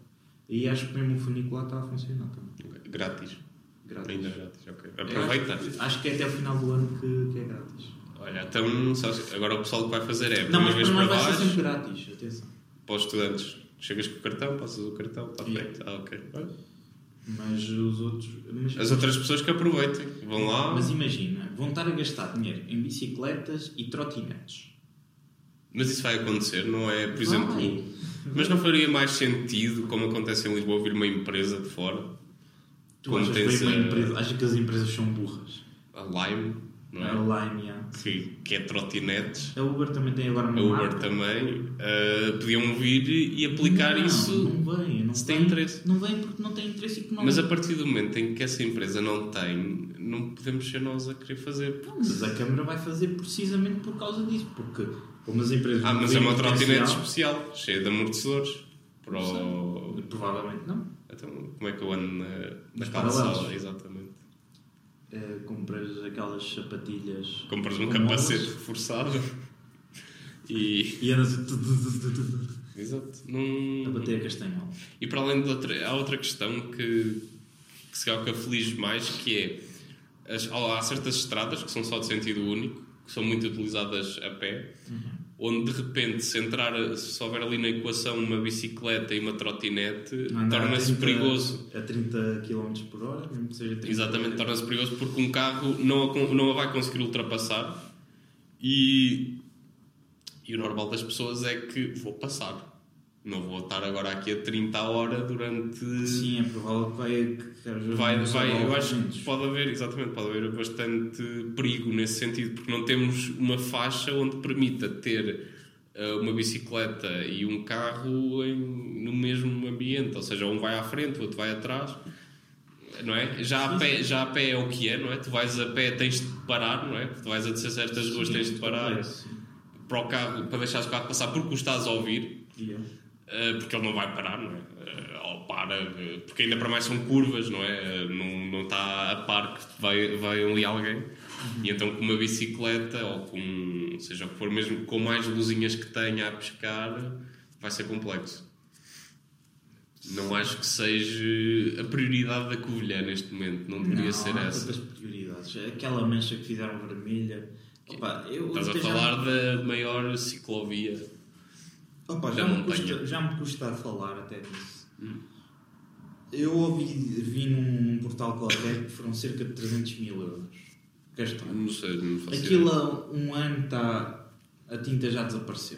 E acho que mesmo o funicular está a funcionar também. Ok. Grátis. Grátis. Ainda grátis, ok. Eu Aproveita. Acho, acho que é até o final do ano que, que é grátis. Olha, então sabes, agora o pessoal que vai fazer é Não, uma mas vez para nós vai ser sempre grátis, atenção. para os estudantes. Chegas com o cartão, passas o cartão Yeah. frente. Ah, ok. Olha. Mas os outros. Mas, As outras pessoas que aproveitem. Vão lá. mas imagina, vão estar a gastar dinheiro em bicicletas e trotinetes. Mas isso vai acontecer, não é? Por exemplo. Vai. Mas não faria mais sentido, como acontece em Lisboa, vir uma empresa de fora Tu achas, tens a- empresa, achas que as empresas são burras? A Lime, não é? A Line, yeah. que, que é trotinetes. A Uber também tem agora uma A Uber marca. também. ah, podiam vir e aplicar não, isso. Não vem, não se tem interesse. Não vem porque não tem interesse económico. Mas a partir do momento em que essa empresa não tem, não podemos ser nós a querer fazer. Não, mas a Câmara vai fazer precisamente por causa disso. Porque como as empresas. Ah, mas é uma trotinete especial, cheia de amortecedores. Para o... Provavelmente não. Então, como é que eu ando na, na calçada? Exatamente. Eh, compras aquelas sapatilhas. Compras um capacete molas reforçado e. E andas a, Exato. a Não... bater a castanhola. E para além de outra, há outra questão que, que se calhar que aflige mais, que é as, há certas estradas que são só de sentido único, que são muito utilizadas a pé, onde de repente se entrar, se houver ali na equação uma bicicleta e uma trotinete, torna-se 30 perigoso. A 30 km por hora, mesmo que seja 30 Exatamente, torna-se perigoso porque um carro não a, não a vai conseguir ultrapassar e, e o normal das pessoas é que vou passar. Não vou estar agora aqui a 30 a hora durante. Sim, é provável que vai. Vai, vai, eu acho que pode haver, exatamente, pode haver bastante perigo nesse sentido, porque não temos uma faixa onde permita ter eh, uma bicicleta e um carro em- no mesmo ambiente, ou seja, um vai à frente, o outro vai atrás, não é? Já a, pé, já a pé é o que é, não é? Tu vais a pé, tens de parar, não é? Tu vais a descer certas ruas, tens de parar para o carro, para deixar o carro passar porque o estás a ouvir. yeah. Uh, porque ele não vai parar, não é? Uh, ou para, uh, porque ainda para mais são curvas, não é? Não, não está a par que vai, vai ali alguém. E então com uma bicicleta ou com, seja o que for, mesmo com mais luzinhas que tenha a pescar, vai ser complexo. Não acho que seja a prioridade da Covilhã neste momento, não deveria não, ser essa. tantas prioridades. Aquela mancha que fizeram vermelha. Opa, eu Estás a até já- falar da maior ciclovia. Opa, já, me custa, já me custa a falar até disso. Hum. Eu ouvi, vi num, portal qualquer que foram cerca de 300 mil euros gastados. Não sei, não faço Aquilo há um ano está. A tinta já desapareceu.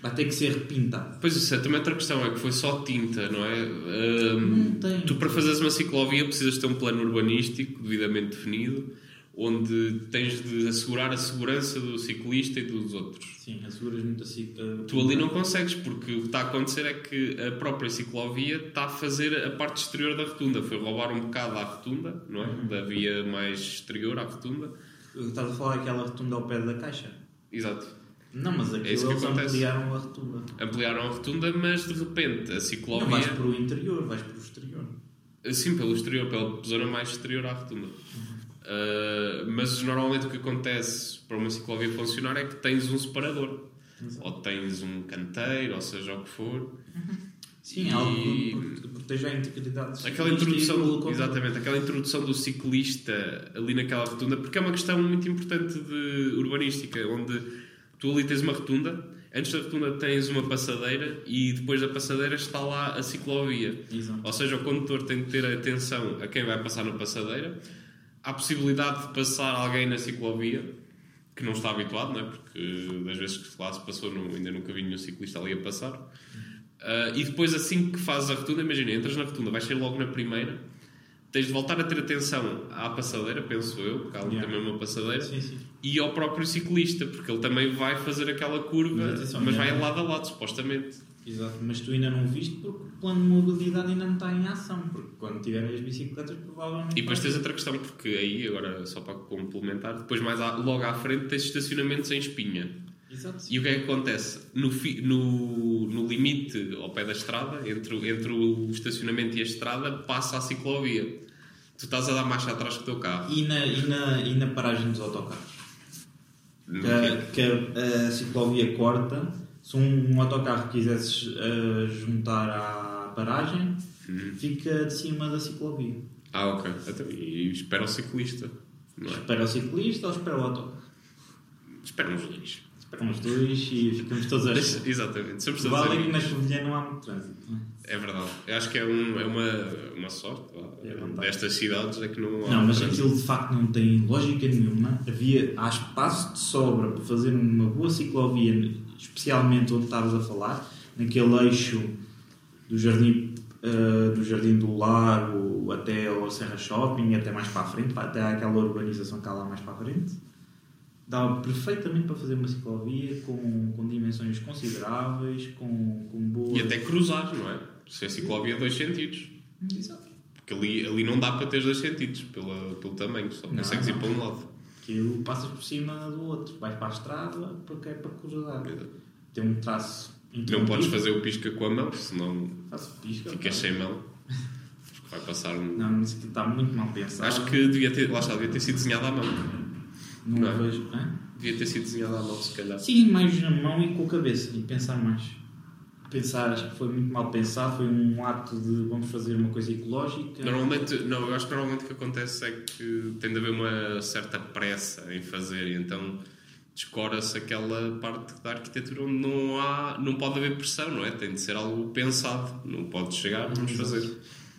Vai ter que ser repintado. Pois isso é também outra questão, é que foi só tinta, não é? Um, Não tem. Tu para fazeres uma ciclovia precisas ter um plano urbanístico devidamente definido, onde tens de assegurar a segurança do ciclista e dos outros. Sim, asseguras muito assim. uh, Tu ali não consegues, porque o que está a acontecer é que a própria ciclovia está a fazer a parte exterior da rotunda. Foi roubar um bocado à rotunda, não é? Da via mais exterior à rotunda. Estás a falar aquela rotunda ao pé da caixa? Exato. Não, mas aquilo É isso que eles acontece. ampliaram a rotunda. Ampliaram a rotunda, mas de repente a Não ciclovia. vais para o interior, vais para o exterior. Sim, pelo exterior, pela zona mais exterior à rotunda. Uh, mas normalmente o que acontece para uma ciclovia funcionar é que tens um separador. Ou tens um canteiro, ou seja o que for. Sim, E- algo que prote- proteja a integridade Aquela introdução, exatamente, aquela introdução do ciclista ali naquela rotunda, porque é uma questão muito importante de urbanística, onde tu ali tens uma rotunda, antes da rotunda tens uma passadeira e depois da passadeira está lá a ciclovia. Exato. Ou seja, o condutor tem que ter atenção a quem vai passar na passadeira. Há a possibilidade de passar alguém na ciclovia que não está habituado, não é? porque das vezes que lá se passou não- ainda nunca vi nenhum ciclista ali a passar. Ah, e depois, assim que fazes a rotunda, imagina, entras na rotunda, vais ser logo na primeira, tens de voltar a ter atenção à passadeira, penso eu, porque há ali Yeah. também uma passadeira, Sim, sim. e ao próprio ciclista, porque ele também vai fazer aquela curva, Mas mas, atenção, vai yeah. lado a lado, supostamente. Exato, mas tu ainda não viste porque o plano de mobilidade ainda não está em ação, porque quando tiverem as bicicletas provavelmente. E depois tens outra questão, porque aí, agora só para complementar, depois mais à- logo à frente tens estacionamentos em espinha. Exato. E o que é que acontece? No, fi- no, no limite ao pé da estrada, entre, o- entre o estacionamento e a estrada, passa a ciclovia. Tu estás a dar marcha atrás com o teu carro. E na, e, na, e na paragem dos autocarros? Que, que a, a ciclovia corta, se um, um autocarro quisesses uh, juntar à paragem, Uhum. fica de cima da ciclovia. Ah, ok. Então, e espera o ciclista. É? Espera o ciclista ou espera o autocarro? Espera uns dois. Esperam os dois e ficamos todos a Exatamente. Somos todos Vale que na. Covilhã não há muito trânsito. é? É verdade. Eu acho que é, um- é uma, uma sorte É destas cidades é que não há Não, mas trânsito. aquilo de facto não tem lógica nenhuma. Havia, há espaço de sobra para fazer uma boa ciclovia, especialmente onde estavas a falar, naquele eixo do Jardim uh, do Jardim do Lago até ao Serra Shopping, até mais para a frente, até aquela urbanização que há lá mais para a frente. Dava perfeitamente para fazer uma ciclovia com, com dimensões consideráveis, com, com boas. E até cruzar, não é? Se é ciclovia, dois sentidos. Exato. Porque ali, ali não dá para ter dois sentidos, pela, pelo tamanho, só Não, consegues ir não. para um lado. Aquilo passas por cima do outro, vais para a estrada porque é para cruzar. Tem um traço. Não podes fazer o pisca com a mão, senão pisca. ficas não. sem mão. Porque vai passar um. Não, mas aquilo está muito mal pensado. Acho que devia ter, lá está, devia ter sido desenhado à mão. Não, não é? vejo. Hã? Devia ter sido desenhado à mão, se calhar. Sim, mais na mão e com a cabeça e pensar mais. Pensar, acho que foi muito mal pensado. Foi um ato de vamos fazer uma coisa ecológica. Normalmente, não, eu acho que normalmente o que acontece é que tem de haver uma certa pressa em fazer e então descora-se aquela parte da arquitetura onde não há, não pode haver pressão, não é? Tem de ser algo pensado, não pode chegar, vamos fazer.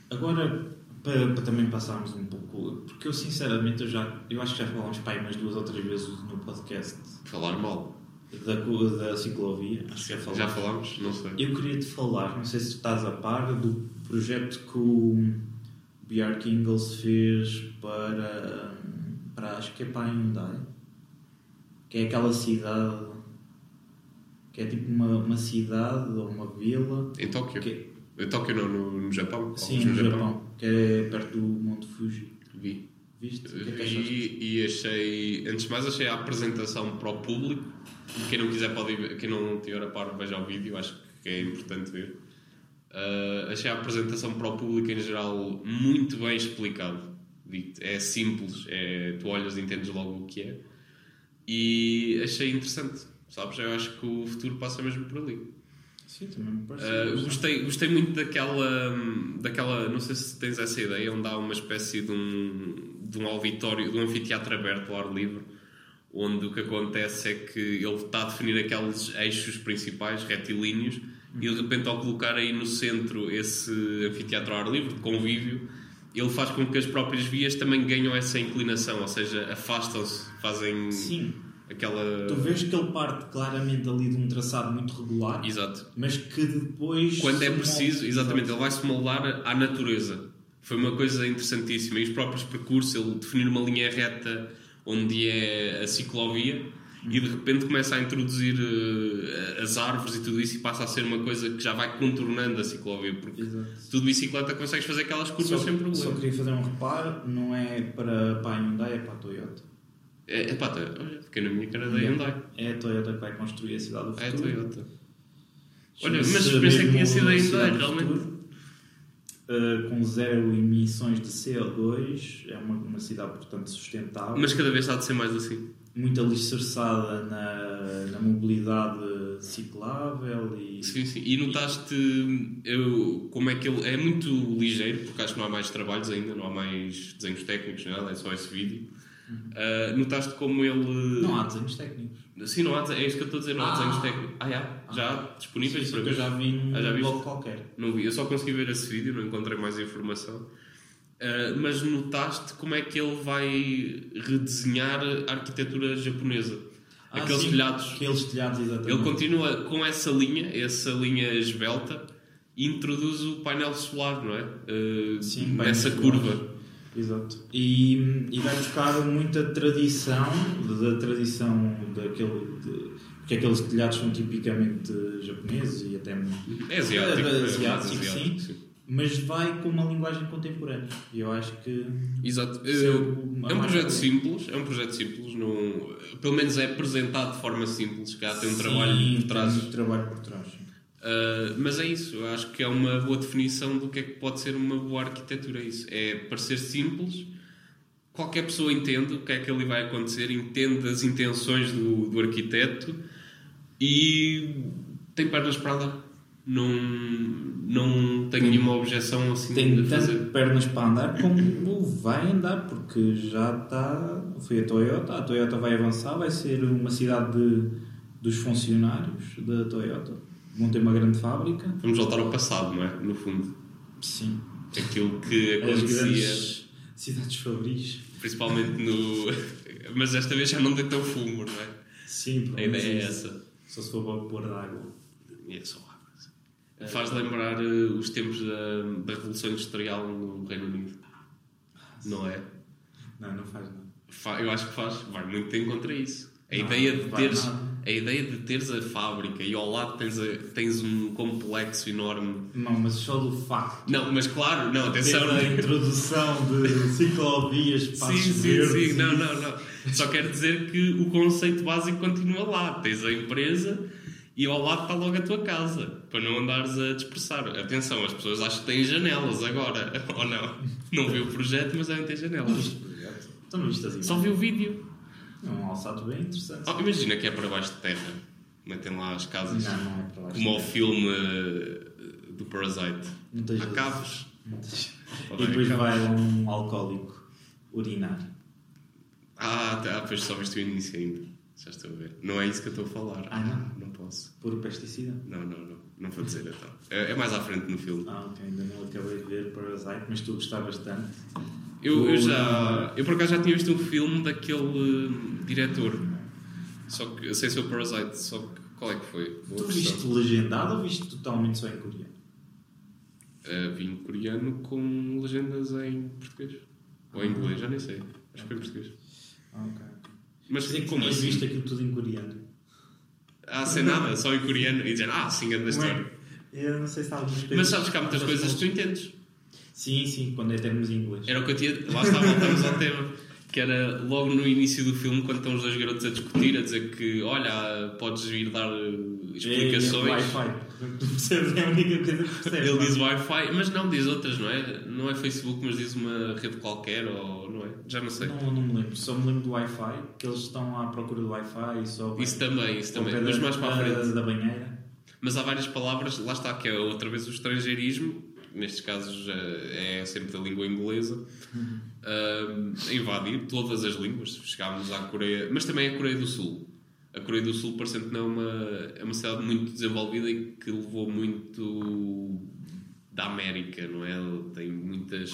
Agora, para, para também passarmos um pouco, porque eu sinceramente eu já, eu acho que já falámos pai umas duas ou três vezes no podcast Falar mal. Da, da ciclovia, acho que já falámos. Já falámos? Não sei. Eu queria te falar, não sei se estás a par, do projeto que o Bjark Ingels fez para, para acho que é para a Hyundai, que é aquela cidade que é tipo uma, uma cidade ou uma vila Em Tóquio? que, Em Tóquio não, no, no Japão? sim, Falas no Japão, que é perto do Monte Fuji. Vi. Viste? Que é que? Vi e achei, antes de mais, achei a apresentação para o público. Quem não quiser pode ir, quem não tiver a par, veja o vídeo, acho que é importante ver. Ah, achei a apresentação para o público em geral muito bem explicado. É simples, é, tu olhas e entendes logo o que é. E achei interessante, sabes? Eu acho que o futuro passa mesmo por ali. Sim, também me parece. Uh, gostei, gostei muito daquela, daquela, não sei se tens essa ideia, onde há uma espécie de um, de um auditório, de um anfiteatro aberto ao ar livre, onde o que acontece é que ele está a definir aqueles eixos principais, retilíneos, e de repente ao colocar aí no centro esse anfiteatro ao ar livre, de convívio, ele faz com que as próprias vias também ganham essa inclinação, ou seja, afastam-se, fazem Sim, aquela... tu vês que ele parte claramente ali de um traçado muito regular, Exato. mas que depois. Quando é preciso, molda- exatamente, ele vai se moldar à natureza. Foi uma coisa interessantíssima. E os próprios percursos, ele definir uma linha reta onde é a ciclovia e de repente começa a introduzir eh, as árvores e tudo isso e passa a ser uma coisa que já vai contornando a ciclovia. Porque Exato. tu de bicicleta consegues fazer aquelas curvas Só, sem problema. só queria fazer um reparo, não é para, para a Hyundai, é para a Toyota. É, epá, tá, olha, fiquei na minha cara da Hyundai. É a Toyota que vai construir a cidade do É a futuro. Toyota. Olha, mas pensei que tinha sido a Hyundai, realmente. Uh, com zero emissões de CO2, é uma, uma cidade, portanto, sustentável, Mas cada vez há de ser mais assim. muito alicerçada na, na mobilidade ciclável e Sim, sim. E notaste eu, como é que ele é muito ligeiro, porque acho que não há mais trabalhos ainda, não há mais desenhos técnicos, nada, é só esse vídeo. Ah, notaste como ele. não há desenhos técnicos. Sim, não há, dese- é isso que eu estou a dizer, não há Ah. desenhos técnicos. Ah, já? Já disponíveis Sim, para que eu ver? já vi num Ah, já blog qualquer. Não vi, eu só consegui ver esse vídeo, não encontrei mais informação. Ah, mas notaste como é que ele vai redesenhar a arquitetura japonesa? Ah, Aqueles sim, telhados. Aqueles telhados, exatamente. Ele continua com essa linha, essa linha esbelta, e introduz o painel solar, não é? Uh, Sim, nessa curva. Exato. E, e vai buscar muita tradição, da tradição daquele. De, porque aqueles telhados são tipicamente japoneses e até muito. É asiático. É, é asiático, mais sim. sim. Mas vai com uma linguagem contemporânea. E eu acho que. Exato. É a é um projeto simples, é um projeto simples, não, pelo menos é apresentado de forma simples, cá tem um Sim, trabalho por trás. tem muito trabalho por trás. Uh, mas é isso, eu acho que é uma boa definição do que é que pode ser uma boa arquitetura. É isso é parecer simples, qualquer pessoa entende o que é que ali vai acontecer, entende as intenções do, do arquiteto e tem pernas para andar. Não, não tenho nenhuma objeção assim Tem de fazer. tanto pernas para andar como vai andar, porque já está. Foi a Toyota. A Toyota vai avançar, vai ser uma cidade de, dos funcionários da Toyota. Vão ter uma grande fábrica. Vamos voltar ao passado, não é? No fundo, Sim. aquilo que acontecia, cidades fabris. principalmente no. Mas esta vez já não tem tão fumo, não é? Sim, A ideia é essa. Só se for para pôr de água. E é só água. Faz lembrar eh, os tempos da, da Revolução Industrial no Reino Unido. Não é? Não, não faz nada. Eu acho que faz, vai muito em contra isso. A, Não, ideia de teres, nada. A ideia de teres a fábrica e ao lado tens, a- tens um complexo enorme. Não, mas só do facto. Não, mas claro, não, atenção. a introdução de ciclovias, espaços Sim, sim, verdes sim, não, não, não. Só quero dizer que o conceito básico continua lá. Tens a empresa e ao lado está logo a tua casa, para não andares a dispersar. Atenção, as pessoas acham que têm janelas agora, ou não? Não vi o projeto, mas devem ter janelas. Então não viste as Só vi o vídeo. É um alçado bem interessante. Oh, imagina que é para baixo de terra. Metem lá as casas. Não, não é para lá. Como ao filme eh, do Parasite. Não tens Há cabos. E depois vai um alcoólico urinar. Ah, tá, pois só viste o início ainda. Já estou a ver. Não é isso que eu estou a falar. Ah, não? Não posso. Puro pesticida? Não, não, não. Não vou dizer então. É, é mais à frente no filme. Ah, ok, ainda não acabei de ver Parasite, mas tu gostavas tanto. Eu, eu já. Eu por acaso já tinha visto um filme daquele eh, diretor. Só que. Eu sei se é o Parasite, só que. Qual é que foi? Boa Tu versão. viste legendado ou viste totalmente só em coreano? Uh, vi em coreano com legendas em português. Ou em inglês, já nem sei. Acho que foi em português. Ah, ok. Mas Mas é que como assim? visto aquilo tudo em coreano. Ah, sem nada, só em coreano. E dizer, ah, sim, grande história. Eu não sei se coisas. Mas sabes que há muitas coisas que tu entendes. Sim, sim, quando é termos em inglês. Era o que eu tinha. Lá está, voltamos ao tema. Que era logo no início do filme, quando estão os dois garotos a discutir, a dizer que, olha, podes vir dar uh, explicações. É, é Wi-Fi. Tu percebes, é a única coisa que percebes. Ele diz Wi-Fi, mas não diz outras, não é? Não é Facebook, mas diz uma rede qualquer, ou não é? Já não sei. Não, não me lembro. Só me lembro do Wi-Fi, que eles estão à procura do Wi-Fi e só. Isso também, isso também. Mas mais para a frente. Da banheira. Mas há várias palavras, lá está, que é outra vez o estrangeirismo, nestes casos eh, é sempre da língua inglesa, a invadir todas as línguas. Chegámos à Coreia, mas também a Coreia do Sul. A Coreia do Sul, parecendo que não é uma, é uma cidade muito desenvolvida e que levou muito da América, não é? Tem muitas.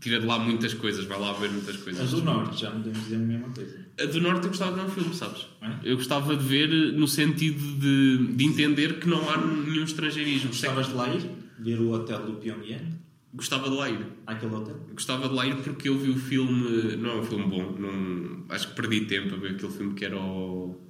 Tira de lá muitas coisas, vai lá ver muitas coisas. As do Norte já não temos dizer a mesma coisa. A do Norte eu gostava de ver um filme, sabes? É? Eu gostava de ver no sentido de, de entender que não há nenhum estrangeirismo. Gostavas de lá ir? Ver o hotel do Pyongyang? Gostava de lá ir. Aquele hotel? Gostava de lá ir porque eu vi o filme. Não é um filme bom. Não, acho que perdi tempo a ver aquele filme que era o.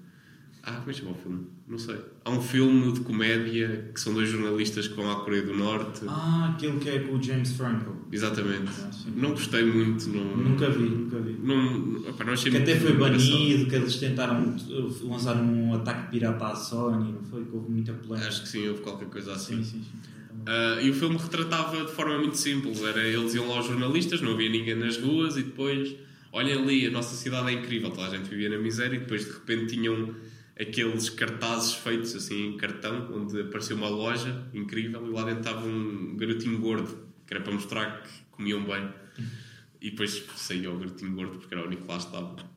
Ah, como é que chama o filme? Não sei. Há um filme de comédia que são dois jornalistas que vão à Coreia do Norte. Ah, aquele que é com o James Franco. Exatamente. Ah. Não gostei muito. Não, Nunca vi, nunca vi. não, opa, não achei Que até foi banido, que eles tentaram lançar um ataque pirata à Sony, não foi? Que houve muita polêmica. Acho que sim, houve qualquer coisa assim. Sim, sim, sim. Ah, e o filme retratava de forma muito simples. Era, eles iam lá aos jornalistas, não havia ninguém nas ruas e depois, olhem ali, a nossa cidade é incrível, toda a gente vivia na miséria e depois de repente tinham aqueles cartazes feitos assim em cartão, onde apareceu uma loja incrível e lá dentro estava um garotinho gordo, que era para mostrar que comiam bem. E depois saía o garotinho gordo porque era o único que lá estava.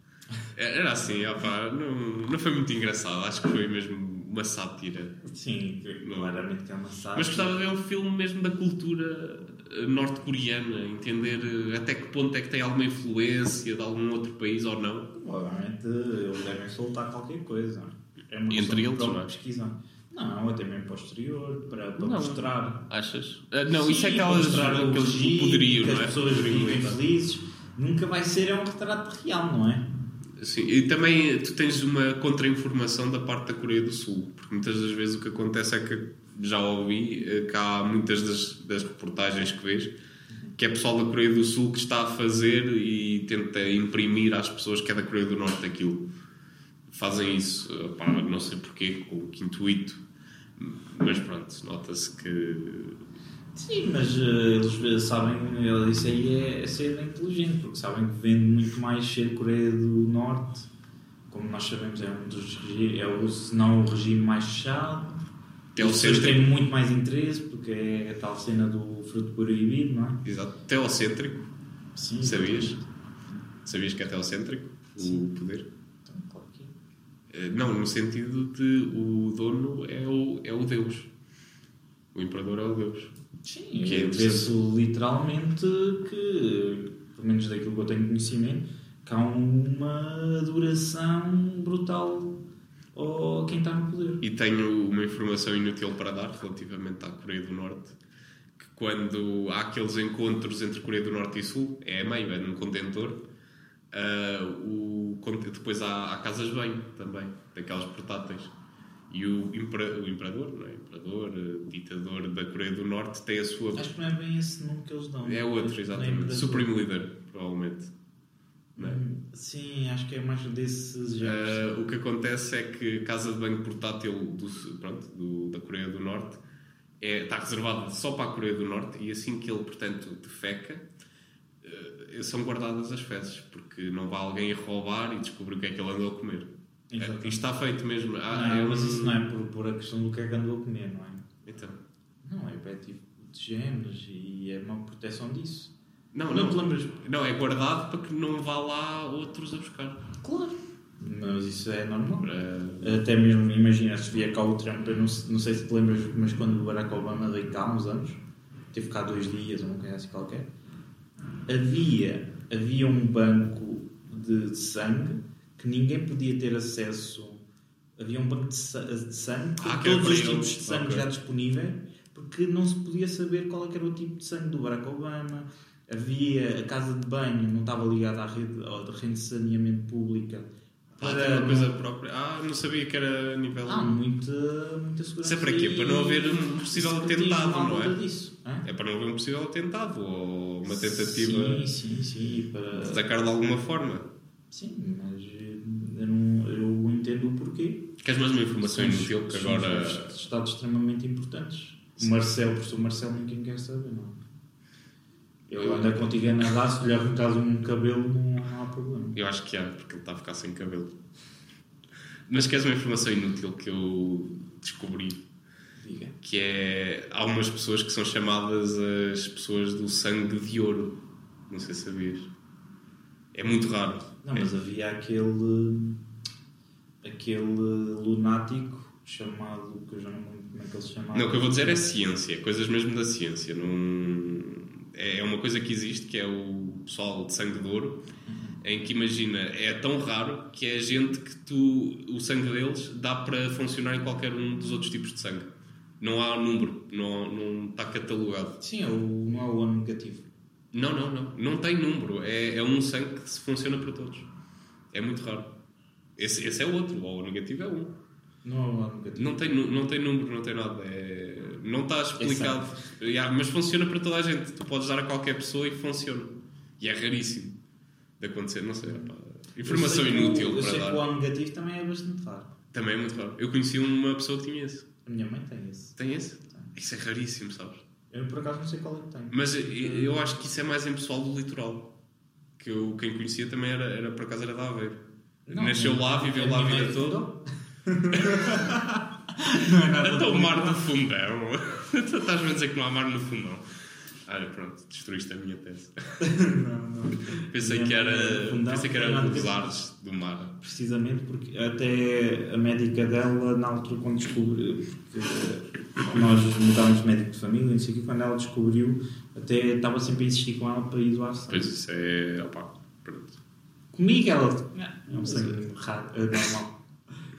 Era assim, opá, não, não foi muito engraçado, acho que foi mesmo uma sátira. Sim, claramente que é uma sátira. Mas gostava de ver um filme mesmo da cultura eh, norte-coreana, entender eh, até que ponto é que tem alguma influência de algum outro país ou não. Provavelmente eles devem soltar qualquer coisa. É uma Entre eles, não é? pesquisa. Não, até mesmo posterior, para, para Não. mostrar. Achas? Ah, não, isso é Sim, aquelas, para mostrar o aqueles que não é? as pessoas vivem felizes. Nunca vai ser é um retrato real, não é? Sim, e também tu tens uma contra-informação da parte da Coreia do Sul, porque muitas das vezes o que acontece é que já ouvi eh, que há muitas das, das reportagens que vês que é pessoal da Coreia do Sul que está a fazer e tenta imprimir às pessoas que é da Coreia do Norte aquilo. Fazem isso, pá, não sei porquê, com que intuito, mas pronto, nota-se que Sim, mas eh, eles sabem, eh, isso aí é, é ser inteligente, porque sabem que vende muito mais ser Coreia do Norte, como nós sabemos, é um dos é o, se não o regime mais fechado. É o As pessoas centro. têm muito mais interesse, porque é a tal cena do fruto proibido, não é? Exato. Teocêntrico, Sim, Sabias? sabias que é teocêntrico o Sim. poder? Então, claro que é. Não, no sentido de o dono é o, é o Deus. O imperador é o Deus. Sim, Que é eu penso literalmente que, pelo menos daquilo que eu tenho conhecimento, que há uma adoração brutal ao quem está no poder. E tenho uma informação inútil para dar relativamente à Coreia do Norte. Que quando há aqueles encontros entre Coreia do Norte e Sul, é a meio, é num contentor. ah, o, depois há, há casas de banho também, daquelas portáteis. E o, impera- o imperador, não é? Imperador, eh, ditador da Coreia do Norte, tem a sua. Acho que não é bem esse nome que eles dão. É outro, é exatamente. imperador. Supreme Leader, provavelmente. É? Sim, acho que é mais desses géneros. Uh, o que acontece é que a casa de banho portátil do, pronto, do- da Coreia do Norte é, está reservada só para a Coreia do Norte e assim que ele, portanto, defeca, uh, são guardadas as fezes, porque não vai alguém roubar e descobrir o que é que ele andou a comer. É, isto está feito mesmo. não, Ah, é mas um- isso não é por, por a questão do que é que andou a comer, não é? Então. Não, é pé tipo de genes e é uma proteção disso. Não, Não não, te lembras? não, é guardado para que não vá lá outros a buscar. Claro. Mas isso é normal. Para- Até mesmo, imagina, se via cá o Trump, eu não, não sei se te lembras, mas quando o Barack Obama veio cá há uns anos, teve cá dois dias, ou uma coisa assim qualquer, havia, havia um banco de sangue que ninguém podia ter acesso. Havia um banco de, de sangue com Ah, todos os tipos de sangue Ok. já disponíveis, porque não se podia saber qual é era o tipo de sangue do Barack Obama. Havia a casa de banho, não estava ligada à rede, à rede de saneamento pública. Ah, para tem uma não- coisa própria. Ah, não sabia que era a nível. Há muita, muita segurança. Isso é para quê? Para não haver um possível atentado, não é? Disso? É para não haver um possível atentado ou uma tentativa Sim, sim, sim. Para... de atacar de alguma forma. Sim, mas eu, não, eu entendo o porquê. Queres mais uma informação inútil que agora. Estados extremamente importantes. O Marcelo, o professor Marcelo, ninguém quer saber, não. Eu ando contigo a nadar, se lhe arrancares um cabelo, não, não há problema. Eu acho que há, porque ele está a ficar sem cabelo. Mas queres uma informação inútil que eu descobri? Diga. Que é. Há umas pessoas que são chamadas as pessoas do sangue de ouro. Não sei se sabias. É muito raro. Não, É- mas havia aquele. Aquele lunático chamado. que eu já não lembro como é que ele se chamava. Não, o que eu vou dizer é ciência, coisas mesmo da ciência. Não... É uma coisa que existe, que é o pessoal de sangue de ouro, em que imagina, é tão raro que é gente que tu, o sangue deles dá para funcionar em qualquer um dos outros tipos de sangue. Não há número, não, não está catalogado. Sim, é o, não é o ano negativo. Não, não, não. Não tem número. É, é um sangue que se funciona para todos. É muito raro. Esse, esse é o outro, ou o negativo é um. Não é o ano negativo. Não tem, não tem número, não tem nada. É, não está explicado. Yeah, mas funciona para toda a gente. Tu podes dar a qualquer pessoa e funciona. E é raríssimo de acontecer. Não sei. pá. Informação Eu sei que o- inútil Eu para sei que o dar. ano negativo também é bastante raro. Também é muito raro. Eu conheci uma pessoa que tinha esse. A minha mãe tem esse. Tem esse? Isso é raríssimo, sabes? Eu por acaso não sei qual é que tem. Mas eu- eu acho que isso é mais em pessoal do litoral. Que eu, quem conhecia também era, era por acaso era da Aveiro. Não, Nasceu não. lá, viveu lá a vida toda. não é nada. Até o mar no fundão. Estás-me a dizer que não há mar no fundão. Ah, pronto, destruíste a minha tese. Não, não. Pensei que era, fundão pensei que era nada a os ver. ares do mar. Precisamente porque até a médica dela, na altura quando descobriu, porque nós mudámos de médico de família, não sei o quê, quando ela descobriu, até estava sempre a insistir com ela para ir doar sangue. Pois isso é. opá, pronto. Comigo ela. É um sangue raro, é normal.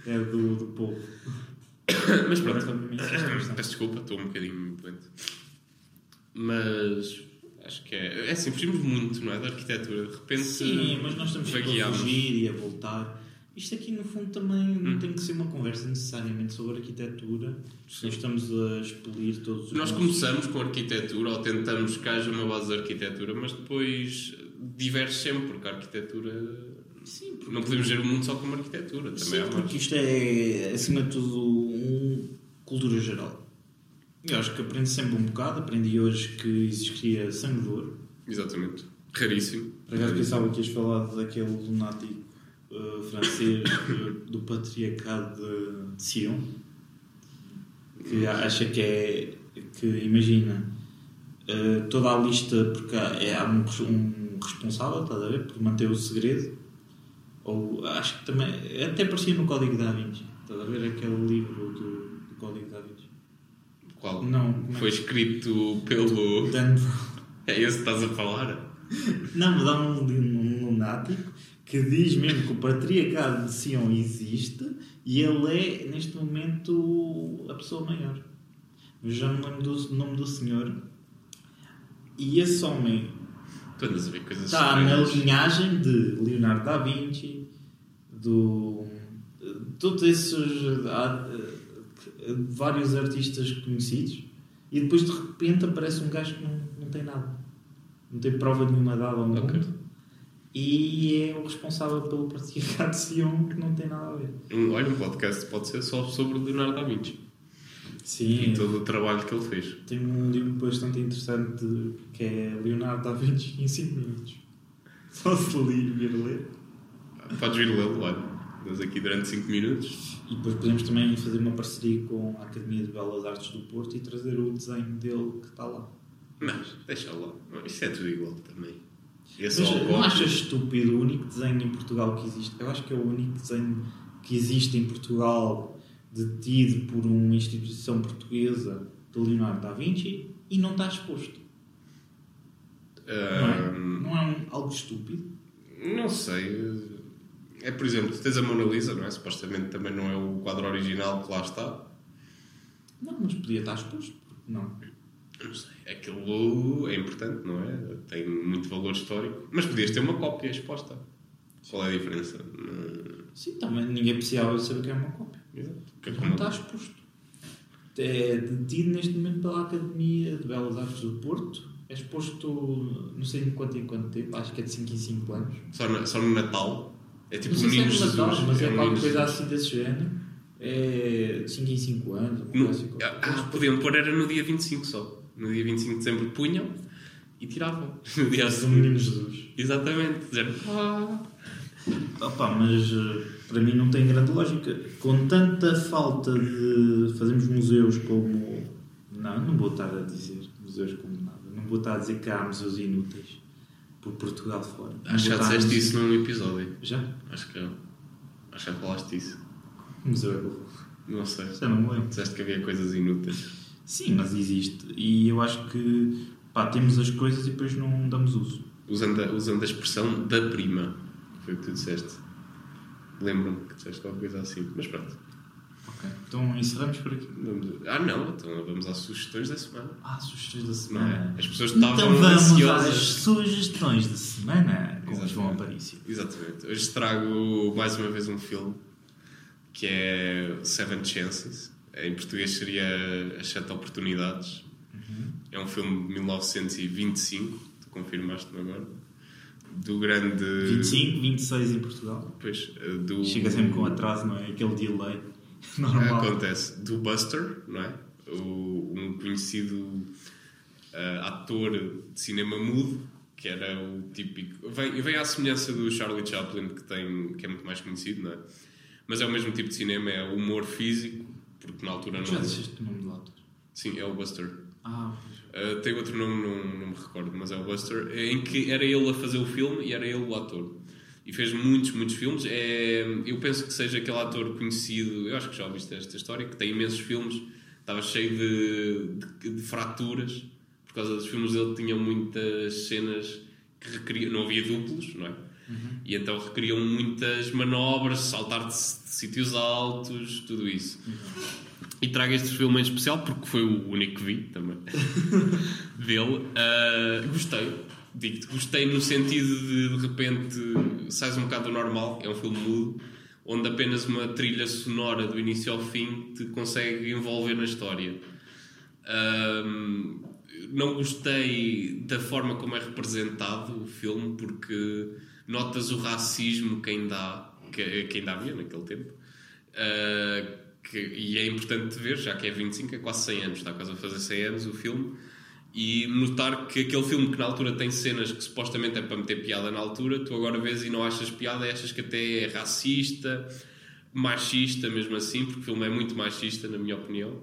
É do, do povo. Mas pronto, é peço desculpa, estou um bocadinho doente. Mas acho que é. É assim, fugimos muito, não é? Da arquitetura. De repente. Sim, mas nós estamos sempre a fugir e a voltar. Isto aqui, no fundo, também não tem que ser uma conversa necessariamente sobre arquitetura. Nós estamos a expelir todos os. Nós nossos- começamos com arquitetura ou tentamos que haja uma base de arquitetura, mas depois diverge sempre, porque a arquitetura. Sim, porque, Não podemos ver o mundo só como arquitetura. Também sim, porque isto é, acima de tudo, um cultura geral. Eu acho que aprendi sempre um bocado. Aprendi hoje que existia sangue de ouro. Exatamente. Raríssimo. Por acaso pensava que ias falar daquele lunático eh, francês eh, do patriarcado de, de Sion que acha que é que imagina eh, toda a lista porque há, é, há um, um responsável estás a ver por manter o segredo ou acho que também até aparecia no Código da Vinci estás a ver aquele livro do, do Código da Vinci Qual? não é Foi escrito pelo. Dan- É esse que estás a falar? Não, mas há um, um lunático que diz mesmo que o patriarcado de Sião existe e ele é, neste momento, a pessoa maior. Eu já me lembro do nome do senhor. E esse homem Tu andas a ver coisas está na estranhas. linhagem de Leonardo da Vinci, do. todos esses. há, eh, vários artistas conhecidos, e depois de repente aparece um gajo que não, não tem nada. Não tem prova nenhuma dada ao mundo. Ok. E é o responsável pelo patriarcado de Sion que não tem nada a ver. Um- Olha, um podcast pode ser só sobre o Leonardo da Vinci Sim, e todo o trabalho que ele fez. tem um livro bastante interessante que é Leonardo da Vinci em 5 minutos. Só se li vir ler. Podes vir lê-lo, olha. Nós aqui durante 5 minutos. E depois podemos também fazer uma parceria com a Academia de Belas Artes do Porto e trazer o desenho dele que está lá. Mas, deixa lá. Isso é tudo igual também. É Mas o não achas estúpido o único desenho em Portugal que existe? Eu acho que é o único desenho que existe em Portugal detido por uma instituição portuguesa de Leonardo da Vinci e não está exposto. Não é, não é um- algo estúpido? Não sei. É, por exemplo, tens a Mona Lisa, não é? Supostamente também não é o quadro original que lá está. Não, mas podia estar exposto. porque Não. Não sei. Aquilo é importante, não é? Tem muito valor histórico. Mas podias ter uma cópia exposta. Qual é a diferença? Não- Sim, também ninguém precisava saber o que é uma cópia. Exato. Porque Não está exposto. É detido neste momento pela Academia de Belas Artes do Porto. É exposto não sei em quanto em quanto tempo, acho que é de 5 em 5 anos. Só, no, só no Natal. É tipo não o sei se é no Natal, Jesus. mas é, o qualquer coisa assim desse género. É de 5 em 5 anos. No, qualquer ah, podiam pôr era no dia 25 só. No dia 25 de dezembro punham e tiravam. No dia a do seguir. Menino Jesus. Exatamente. Dizendo, ah, Opa, mas eh, para mim não tem grande lógica. Com tanta falta de fazermos museus como. Não, não vou estar a dizer museus como nada. Não vou estar a dizer que há museus inúteis por Portugal fora. Acho que já disseste isso num episódio. Já? Acho que Acho que já falaste disso. Museu é bom. Não sei. Já não me lembro. Disseste que havia coisas inúteis. Sim, mas existe. E eu acho que pá, temos as coisas e depois não damos uso. Usando a, usando a expressão da prima. Foi o que tu disseste. Lembro-me que disseste qualquer coisa assim. Mas pronto. Ok. Então encerramos por aqui. Vamos- Ah, não. Então vamos às sugestões da semana. Ah, sugestões da Não semana. é? As pessoas Então estavam vamos às ansiosas. sugestões da semana com Exatamente. João Aparício. Exatamente. Hoje trago mais uma vez um filme que é Seven Chances. Em português seria As Sete Oportunidades. É um filme de 1925, tu confirmaste-me agora. Do grande. 25, 26 em Portugal. Pois, eh, do. Chega sempre com atraso, não é? Aquele delay normal. Acontece. Do Buster, não é? O, um conhecido eh, ator de cinema mudo, que era o típico. Vem, vem à semelhança do Charlie Chaplin, que, tem, que é muito mais conhecido, não é? Mas é o mesmo tipo de cinema, é humor físico, porque na altura Já não. disseste o nome do ator? Sim, é o Buster. Ah, Uh, tem outro nome, não, não me recordo, mas é o Buster, em que era ele a fazer o filme e era ele o ator. E fez muitos, muitos filmes. É, eu penso que seja aquele ator conhecido, eu acho que já ouviste esta história, que tem imensos filmes, estava cheio de, de, de fraturas, por causa dos filmes dele tinham muitas cenas que requeriam, não havia duplos, não é? E então requeriam muitas manobras, saltar de, de sítios altos, tudo isso. E trago este filme em especial porque foi o único que vi também dele. Ah, gostei, digo-te, gostei no sentido de de repente sais um bocado do normal, é um filme mudo, onde apenas uma trilha sonora do início ao fim te consegue envolver na história. Ahm, não gostei da forma como é representado o filme porque notas o racismo que ainda há, que, que ainda havia naquele tempo. Ah, que- e é importante ver, já que é 25, é quase 100 anos, está quase a fazer 100 anos o filme, e notar que aquele filme que na altura tem cenas que supostamente é para meter piada na altura, tu agora vês e não achas piada, e achas que até é racista, machista mesmo assim, porque o filme é muito machista, na minha opinião.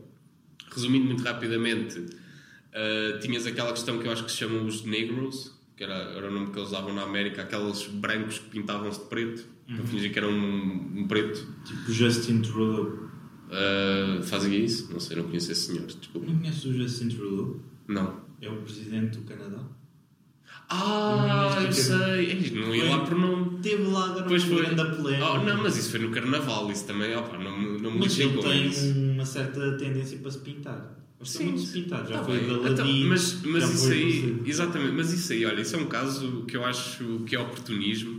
Resumindo muito rapidamente, uh, tinhas aquela questão que eu acho que se chamam os negros, que era, era o nome que eles usavam na América, aqueles brancos que pintavam-se de preto, para fingir que era um, um preto. tipo Justin Trudeau. Uh, fazia isso? Não sei, não conheço esse senhor, desculpa. Não conheces o Justin Trudeau? Não. É o presidente do Canadá. Ah, Não eu sei. Ei, Não ia lá por nome. Teve lá agora Pois uma foi. grande polémica. Oh, não, mas isso foi no carnaval, isso também, opa, não, me- não me Mas ele tem isso. uma certa tendência para se pintar. Gosta muito de se pintar. Já Tá foi da Então, mas mas isso aí, exatamente, mas isso aí, olha, isso é um caso que eu acho que é oportunismo,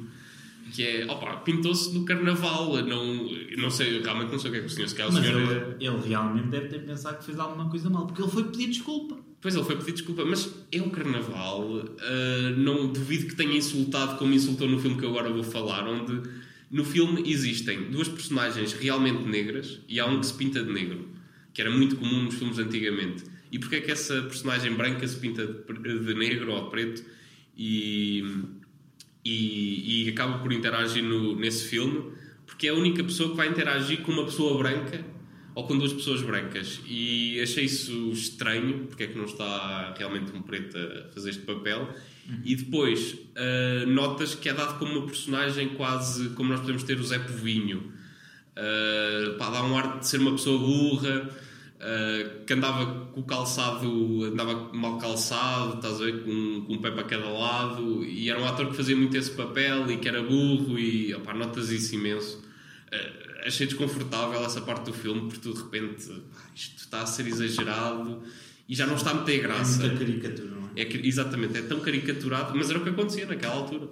que é, opa, pintou-se no carnaval, não, não sei, realmente não sei o que é que o senhor, se o Mas senhor ele, ele realmente deve ter pensado que fez alguma coisa mal, porque ele foi pedir desculpa. Pois ele foi pedir desculpa, mas é o carnaval, ah, não duvido que tenha insultado como insultou no filme que eu agora vou falar, onde no filme existem duas personagens realmente negras e há um que se pinta de negro, que era muito comum nos filmes antigamente. E porquê é que essa personagem branca se pinta de, de negro ou de preto e, e, e acaba por interagir no- nesse filme? Porque é a única pessoa que vai interagir com uma pessoa branca ou com duas pessoas brancas. E achei isso estranho, porque é que não está realmente um preto a fazer este papel. E depois ah, notas que é dado como uma personagem quase como nós podemos ter o Zé Povinho. Uh, pá, dá um ar de ser uma pessoa burra, uh, que andava com o calçado, andava mal calçado, estás a ver, com, com um pé para cada lado, e era um ator que fazia muito esse papel e que era burro, e opá, notas isso imenso. Uh, achei desconfortável essa parte do filme, porque tu de repente pá, isto está a ser exagerado e já não está a meter É graça. muita caricatura, não é? É exatamente, é tão caricaturado, mas era o que acontecia naquela altura.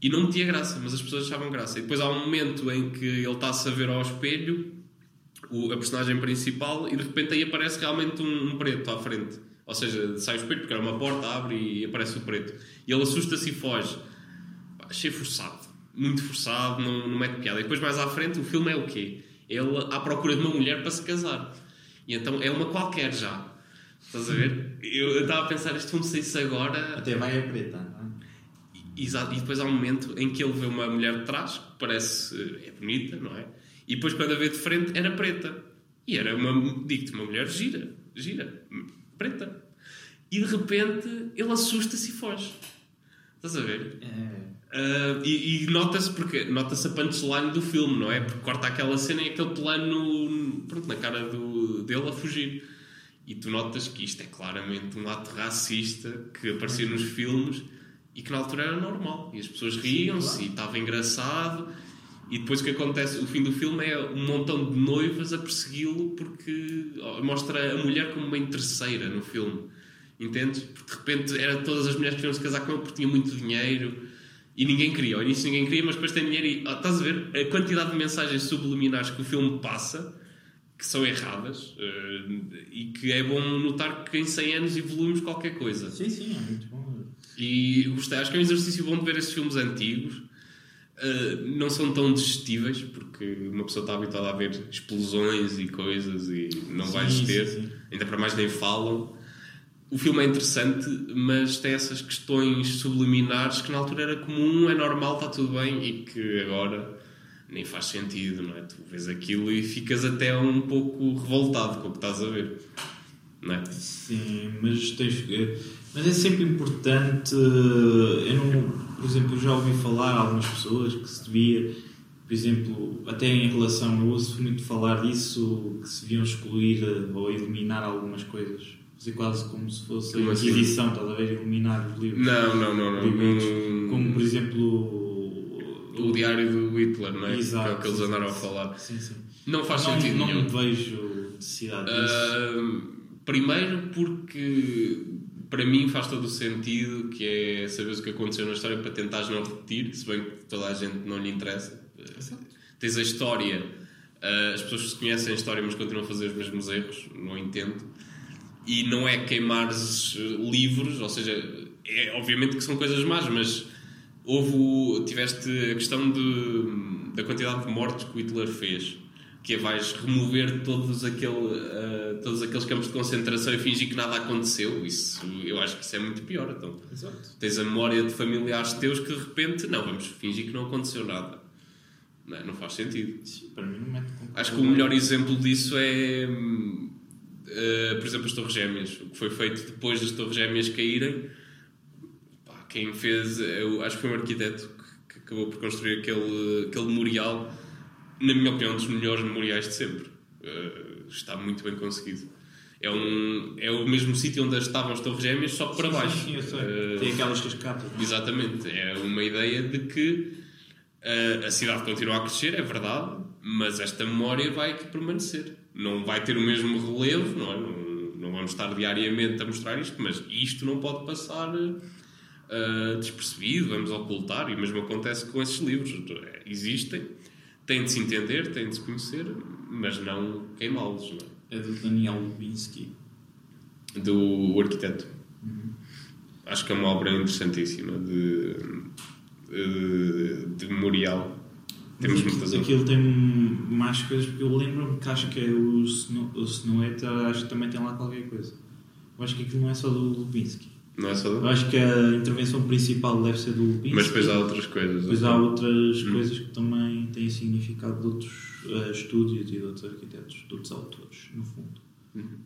E não metia graça, mas as pessoas achavam graça. E depois há um momento em que ele está-se a ver ao espelho, o, a personagem principal, e de repente aí aparece realmente um, um preto à frente. Ou seja, sai o espelho, porque era uma porta, abre e aparece o preto. E ele assusta-se e foge. Pá, Achei forçado. Muito forçado, não, não mete piada. E depois mais à frente o filme é o quê? Ele à procura de uma mulher para se casar. E então é uma qualquer já. Estás a ver? Eu estava a pensar, este filme saísse agora Até vai a preta, não é? Exato, e depois há um momento em que ele vê uma mulher de trás, que parece eh, é bonita, não é? E depois quando a vê de frente era preta. E era uma, digo-te, uma mulher gira, gira, preta. E de repente ele assusta-se e foge. Estás a ver? É. Ah, e e nota-se porque nota-se a punchline do filme, não é? Porque corta aquela cena e aquele plano pronto, na cara do, dele a fugir. E tu notas que isto é claramente um ato racista que aparecia nos filmes e que na altura era normal. E as pessoas riam-se claro. e estava engraçado. E depois o que acontece, o fim do filme é um montão de noivas a persegui-lo porque mostra a mulher como uma interesseira no filme. Entendes? Porque de repente era todas as mulheres que queriam se casar com ele porque tinha muito dinheiro e ninguém queria. Ao início ninguém queria, mas depois tem dinheiro e. ó, estás a ver? A quantidade de mensagens subliminares que o filme passa que são erradas eh, e que é bom notar que em 100 anos evoluímos qualquer coisa. Sim, sim, é muito bom. E gostei, acho que é um exercício bom de ver esses filmes antigos. Uh, não são tão digestíveis porque uma pessoa está habituada a ver explosões e coisas e não Sim, sim, ter, ainda para mais nem falam. O filme é interessante, mas tem essas questões subliminares que na altura era comum, é normal, está tudo bem e que agora nem faz sentido, não é? Tu vês aquilo e ficas até um pouco revoltado com o que estás a ver, não é? Sim, mas tens Mas é sempre importante. eh, Eu não, por exemplo, eu já ouvi falar a algumas pessoas que se devia, por exemplo, até em relação, eu ouço muito falar disso, que se deviam excluir eh, ou eliminar algumas coisas. Fazer quase como se fosse a assim? Inquisição, a ver? Eliminar os livros. Não, não, não, não. não- Como, por exemplo. o diário do Hitler, não é? Exato, que é o que eles andaram a falar. Sim, sim. Não faz não, sentido não nenhum. vejo necessidade disso. Ah, primeiro porque para mim faz todo o sentido que é saber o que aconteceu na história para tentares não repetir, se bem que toda a gente não lhe interessa. Ah, tens a história, ah, as pessoas conhecem a história mas continuam a fazer os mesmos erros, não entendo. E não é queimares eh, livros, ou seja, é obviamente que são coisas más, mas houve tiveste a questão de, da quantidade de mortes que o Hitler fez que é vais remover todos, aquele, ah, todos aqueles campos de concentração e fingir que nada aconteceu isso eu acho que isso é muito pior então Exato. tens a memória de familiares teus que de repente não, vamos fingir que não aconteceu nada não, não faz sentido Sim, para mim não mete Acho que o melhor exemplo disso é, eh, por exemplo, as Torres Gêmeas. O que foi feito depois das Torres Gêmeas caírem. Pá, quem fez, eu acho que foi um arquiteto que, que acabou por construir aquele, aquele memorial. Na minha opinião, um dos melhores memoriais de sempre. Eh, está muito bem conseguido. é, um, é o mesmo sítio onde estavam as Torres Gêmeas, só que para Sim, baixo. sim, eu sei. Eh, Tem aquelas cascatas. Exatamente. É uma ideia de que uh, a cidade continua a crescer, é verdade, mas esta memória vai aqui permanecer. Não vai ter o mesmo relevo, não é? Não, não vamos estar diariamente a mostrar isto, mas isto não pode passar uh, despercebido, vamos ocultar, e o mesmo acontece com esses livros. Existem, têm de se entender, têm de se conhecer, mas não queimá-los, não é? É do Daniel Lubinsky. do arquiteto. Acho que é uma obra interessantíssima de, de, de memorial. Temos Mas muitas aquilo, aquilo tem mais coisas, porque eu lembro-me que acho que é o, Snow, o Snoweta, acho que também tem lá qualquer coisa. Eu acho que aquilo não é só do Lubinsky. Não é só do... acho que a intervenção principal deve ser do Lubinsky. Mas depois há outras coisas. Depois há outras Hum. coisas que também têm significado de outros eh, estúdios e de outros arquitetos, de outros autores, no fundo.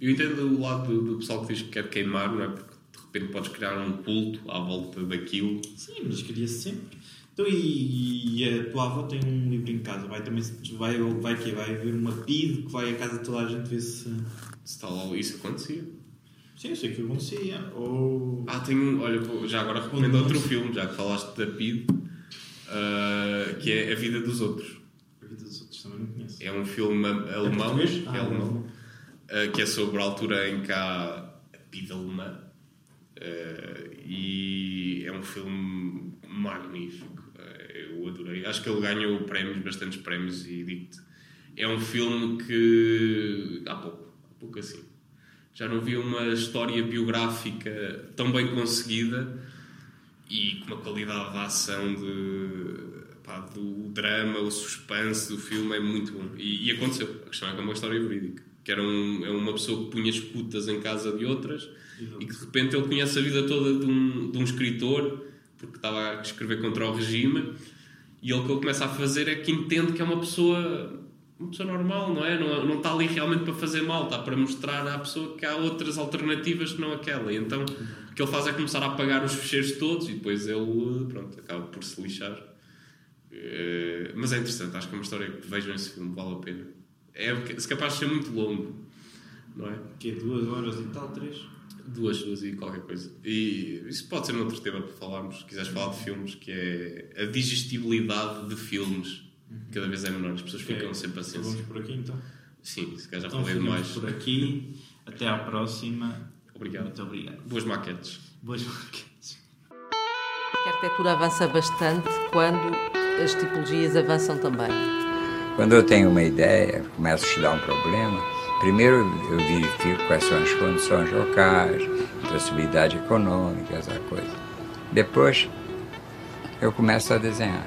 Eu entendo o lado do, do pessoal que diz que quer queimar, não é? Porque de repente podes criar um culto à volta daquilo. Sim, mas queria sempre. Então, e, e a tua avó tem um livro em casa, vai também, vai, vai que Vai ver uma PID que vai à casa de toda a gente ver se... Se está lá, isso acontecia. Sim, eu sei que acontecia. Ou... Ah, tenho. Olha, vou- já agora recomendo outro filme, já que falaste da PID, ah, que é A Vida dos Outros. A vida dos outros também não conheço. É um filme alemão, português? que é Ah, alemão. alemão. Uh, que é sobre a altura em que há a PIDE alemã. Uh, e é um filme magnífico. Uh, eu adorei. Acho que ele ganhou prémios, bastantes prémios, e digo-te, é um filme que. há pouco, há pouco assim. Já não vi uma história biográfica tão bem conseguida e com uma qualidade de ação de. Pá, do drama, o suspense do filme é muito bom. E, e aconteceu. A questão é que é uma história verídica. Que era um, é uma pessoa que punha escutas em casa de outras e que de repente ele conhece a vida toda de um, de um escritor porque estava a escrever contra o regime e ele o que ele começa a fazer é que entende que é uma pessoa uma pessoa normal, não é? Não, não está ali realmente para fazer mal, está para mostrar à pessoa que há outras alternativas que não aquela. E então o que ele faz é começar a apagar os fecheiros todos e depois ele, pronto, acaba por se lixar. Eh, mas é interessante, acho que é uma história que vejam esse filme, vale a pena. É se capaz de ser muito longo, não é? Que é duas horas e tal, três. Duas, duas e qualquer coisa. E isso pode ser um outro tema para falarmos, se quiseres falar de filmes, que é a digestibilidade de filmes. Cada vez é menor, as pessoas ficam sem paciência. Vamos por aqui então. Sim, se calhar já Então falei demais. por aqui. Até à próxima. Obrigado. Muito obrigado. Boas maquetes. Boas marquetes. A arquitetura avança bastante quando as tipologias avançam também. Quando eu tenho uma ideia, começo a estudar um problema, primeiro eu verifico quais são as condições locais, possibilidade econômica, essa coisa. Depois eu começo a desenhar.